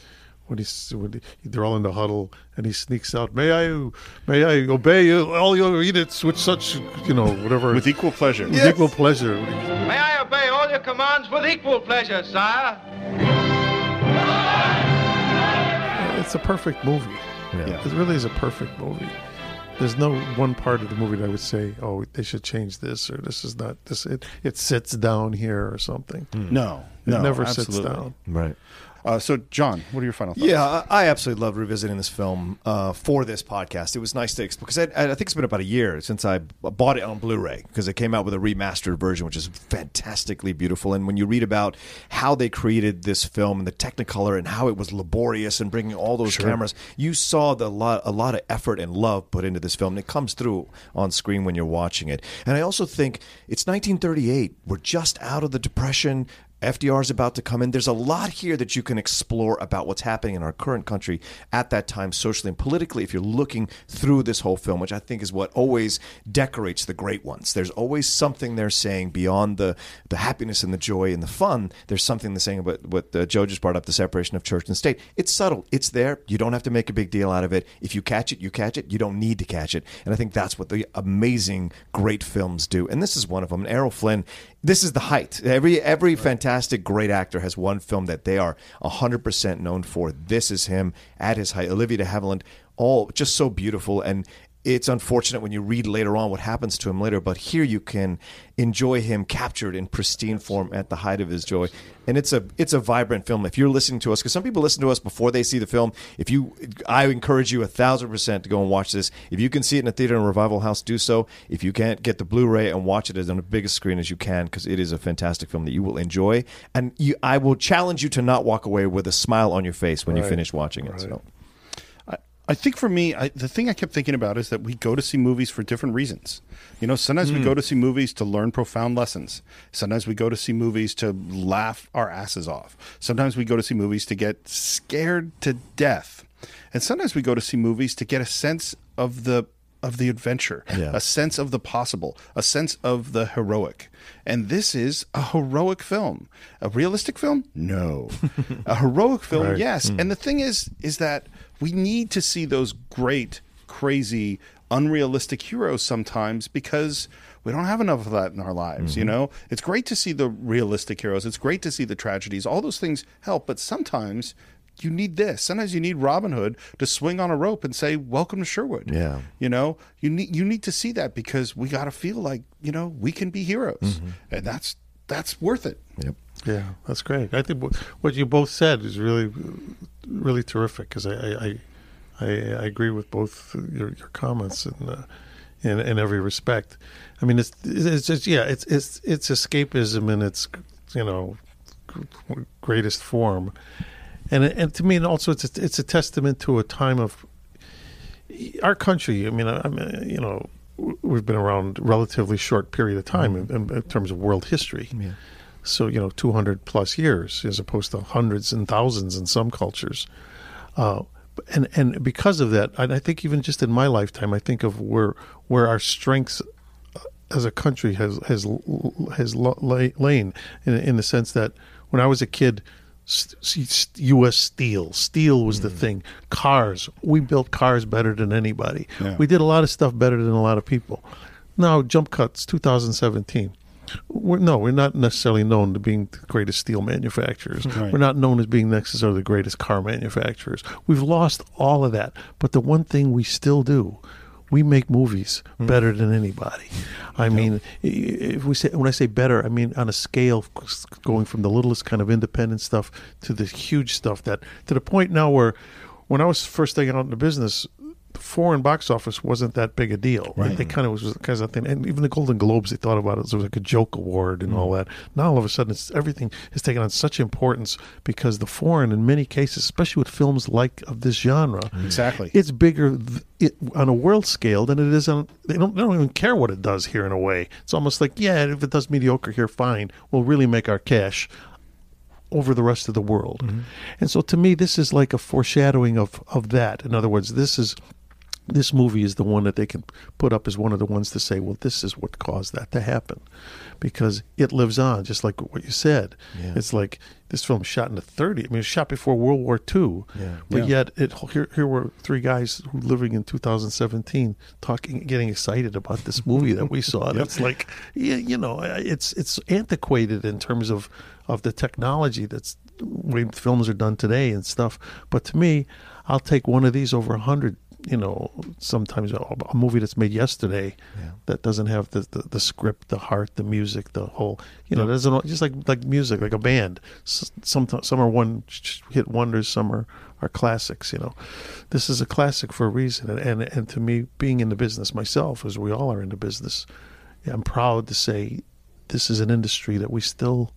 when he's when he, they're all in the huddle and he sneaks out. May I, may I obey you, all your edicts with such, you know, whatever, With equal pleasure. with equal pleasure. May I obey all your commands with equal pleasure, sire? It's a perfect movie. Yeah. It really is a perfect movie. There's no one part of the movie that I would say, "Oh, they should change this," or "This is not this." It it sits down here or something. No, it no, never absolutely. sits down. Right. Uh, so, John, what are your final thoughts? Yeah, I I absolutely loved revisiting this film uh, for this podcast. It was nice to because I, I think it's been about a year since I bought it on Blu-ray because it came out with a remastered version, which is fantastically beautiful. And when you read about how they created this film and the Technicolor and how it was laborious and bringing all those cameras, you saw the lot a lot of effort and love put into this film, and it comes through on screen when you're watching it. And I also think it's 1938. We're just out of the Depression. FDR is about to come in. There's a lot here that you can explore about what's happening in our current country at that time, socially and politically, if you're looking through this whole film, which I think is what always decorates the great ones. There's always something they're saying beyond the, the happiness and the joy and the fun. There's something they're saying about what uh, Joe just brought up the separation of church and state. It's subtle, it's there. You don't have to make a big deal out of it. If you catch it, you catch it. You don't need to catch it. And I think that's what the amazing, great films do. And this is one of them. And Errol Flynn, this is the height. Every every fantastic great actor has one film that they are 100% known for. This is him at his height. Olivia de Havilland, all just so beautiful and it's unfortunate when you read later on what happens to him later, but here you can enjoy him captured in pristine form at the height of his joy. And it's a it's a vibrant film. If you're listening to us, because some people listen to us before they see the film, if you I encourage you a thousand percent to go and watch this. If you can see it in a theater in a revival house, do so. If you can't get the Blu-ray and watch it as on the biggest screen as you can, because it is a fantastic film that you will enjoy. And you I will challenge you to not walk away with a smile on your face when you finish watching it. So I think for me, I, the thing I kept thinking about is that we go to see movies for different reasons. You know, sometimes we Mm. go to see movies to learn profound lessons. Sometimes we go to see movies to laugh our asses off. Sometimes we go to see movies to get scared to death. And sometimes we go to see movies to get a sense of the of the adventure, Yeah. a sense of the possible, a sense of the heroic. And this is a heroic film. A realistic film? No. a heroic film? Right. Yes. Mm. And the thing is is that we need to see those great, crazy, unrealistic heroes sometimes because we don't have enough of that in our lives, you Mhm. know? It's great to see the realistic heroes. It's great to see the tragedies. All those things help, but sometimes you need this. Sometimes you need Robin Hood to swing on a rope and say, "Welcome to Sherwood." Yeah. You know, you need you need to see that because we got to feel like, you know, we can be heroes. Mhm. And that's that's worth it. Yep. Yeah, that's great. I think what- you both said is really, really terrific because I, I, I, I, agree with both your, your comments in, uh, in in every respect. I mean, it's it's just yeah, it's it's it's escapism in its you know greatest form, and and to me, and also it's a, it's a testament to a time of our country. I mean, I, I mean, you know, we've been around a relatively short period of time in, in, in terms of world history. Yeah. So you know, two hundred plus years as opposed to hundreds and thousands in some cultures. Uh, and and because of that, I think even just in my lifetime, I think of where where our strengths uh, as a country has has has lain in in the sense that when I was a kid, U.S. Steel, steel was the thing. Cars, we built cars better than anybody. Yeah. We did a lot of stuff better than a lot of people. Now, jump cuts, 2017. We're, no, we're not necessarily known to being the greatest steel manufacturers. Right. We're not known as being necessarily the greatest car manufacturers. We've lost all of that. But the one thing we still do, we make movies hmm. better than anybody. I mean, if we say when I say better, I mean on a scale going from the littlest kind of independent stuff to the huge stuff that to the point now where when I was first starting out in the business, foreign box office wasn't that big a deal. Right. They kind of was kind of thing, and even the Golden Globes, they thought about it as like a joke award and all mm. that. Now all of a sudden, it's everything has taken on such importance because the foreign, in many cases, especially with films like of this genre, mm. Exactly. it's bigger th- it, on a world scale than it is on. They don't. They don't even care what it does here. In a way, it's almost like yeah, if it does mediocre here, fine. We'll really make our cash over the rest of the world. Mm-hmm. And so to me, this is like a foreshadowing of of that. In other words, this is. This movie is the one that they can put up as one of the ones to say, well, this is what caused that to happen, because it lives on, just like what you said. Yeah. It's like this film shot in the 30s. I mean, it was shot before World War II, Yeah. but Yeah. yet it here, here were three guys who living in 2017 talking getting excited about this movie that we saw that's like yeah you know it's it's antiquated in terms of of the technology that's way films are done today and stuff but to me I'll take one of these over a hundred you know sometimes a, a movie that's made yesterday Yeah. that doesn't have the, the the script the heart the music the whole you know doesn't just like like music like a band. S- some some are one hit wonders some are are classics you know. This is a classic for a reason and and, and to me being in the business myself as we all are in the business i'm proud to say this is an industry that we still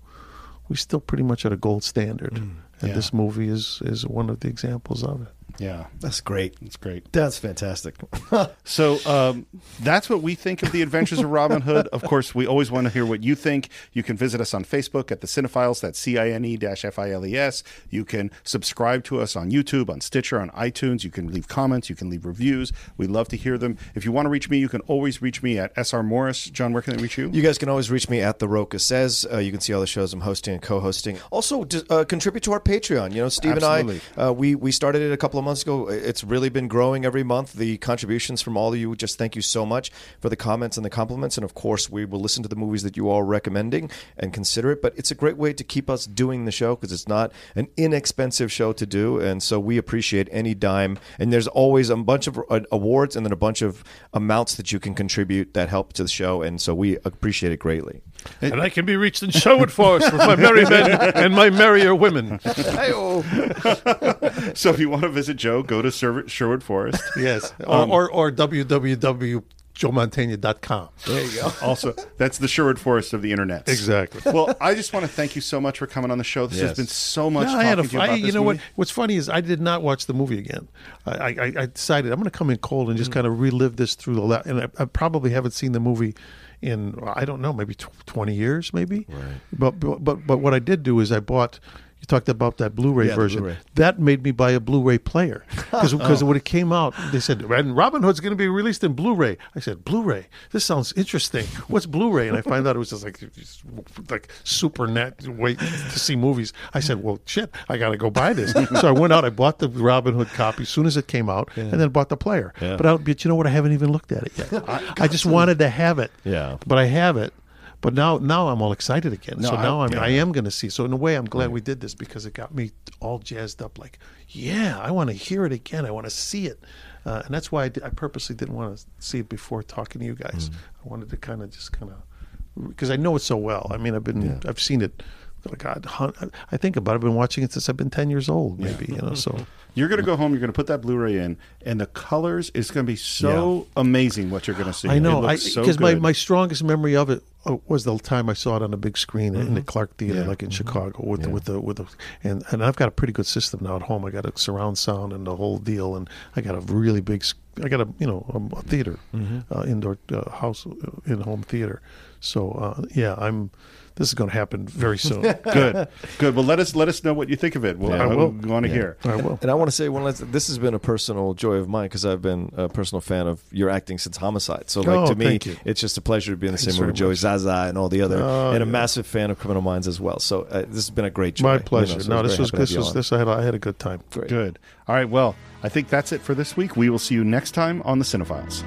we still pretty much at a gold standard. Mm, and yeah. this movie is is one of the examples of it Yeah. That's great. That's great. That's fantastic. So um, that's what we think of the Adventures of Robin Hood. Of course, we always want to hear what you think. You can visit us on Facebook at the Cine-Files. That's C I N E dash F I L E S. You can subscribe to us on YouTube, on Stitcher, on iTunes. You can leave comments. You can leave reviews. We love to hear them. If you want to reach me, you can always reach me at SR Morris. John, where can they reach you? You guys can always reach me at the Rocha Says. Uh, you can see all the shows I'm hosting and co-hosting. Also, uh, contribute to our Patreon. You know, Steve Absolutely. and I, uh, we we started it a couple of months ago. It's really been growing every month. The contributions from all of you, just thank you so much for the comments and the compliments. And of course, we will listen to the movies that you all are recommending and consider it. But it's a great way to keep us doing the show because it's not an inexpensive show to do, and so we appreciate any dime. And there's always a bunch of uh, awards and then a bunch of amounts that you can contribute that help to the show, and so we appreciate it greatly. And I can be reached in Sherwood Forest with my merry men and my merrier women. so if you want to visit Joe, go to Sher- Sherwood Forest. Yes, or, Um, or, or www.joemantegna.com. There you go. Also, that's the Sherwood Forest of the internet. Exactly. Well, I just want to thank you so much for coming on the show. This has been so much Yeah, talking I had a, you I- you know what? What's funny is I did not watch the movie again. I, I, I decided I'm going to come in cold and just kind of relive this through the. La- and I, I probably haven't seen the movie in I don't know maybe tw- 20 years maybe. Right. But, but but but what I did do is I bought. You talked about that Blu-ray Yeah, version. Blu-ray. That made me buy a Blu-ray player because Oh. when it came out, they said and Robin Hood's going to be released in Blu-ray. I said Blu-ray. This sounds interesting. What's Blu-ray? And I find out it was just like like super net wait to see movies. I said, well, shit, I got to go buy this. so I went out. I bought the Robin Hood copy as soon as it came out, and then bought the player. Yeah. But I, but you know what? I haven't even looked at it yet. I, just wanted to have it. Yeah. But I have it. But now, now I'm all excited again. No, so now I'm, yeah. I am going to see. So in a way, I'm glad we did this because it got me all jazzed up. Like, yeah, I want to hear it again. I want to see it, uh, and that's why I, did, I purposely didn't want to see it before talking to you guys. I wanted to kind of just kind of because I know it so well. I mean, I've been I've seen it. God, I think about it. I've been watching it since I've been ten years old, maybe. You know, so You're going to go home. You're going to put that Blu-ray in, and the colors is going to be so amazing. What you're going to see. I know It looks so because my, my strongest memory of it uh, was the time I saw it on a big screen in the Clark Theater, Mm-hmm. Yeah. like in Chicago, with the, with the with the and and I've got a pretty good system now at home. I got a surround sound and the whole deal, and I got a really big. I got a you know a, a theater, Mm-hmm. uh, indoor uh, house uh, in home theater. So uh, yeah, I'm. This is going to happen very soon. good, good. Well, let us let us know what you think of it. We'll, I will. We want to Yeah. hear. I will. And I want to say one last. This has been a personal joy of mine because I've been a personal fan of your acting since Homicide. So, like Oh, to me, it's just a pleasure to be in the Thanks same room with Joey much. Zasa and all the other, Oh, and a yeah. massive fan of Criminal Minds as well. So, uh, this has been a great joy. My you know, pleasure. so no, this was happy to have this was this. I had a- I had a good time. Great. Good. All right. Well, I think that's it for this week. We will see you next time on the Cine-Files.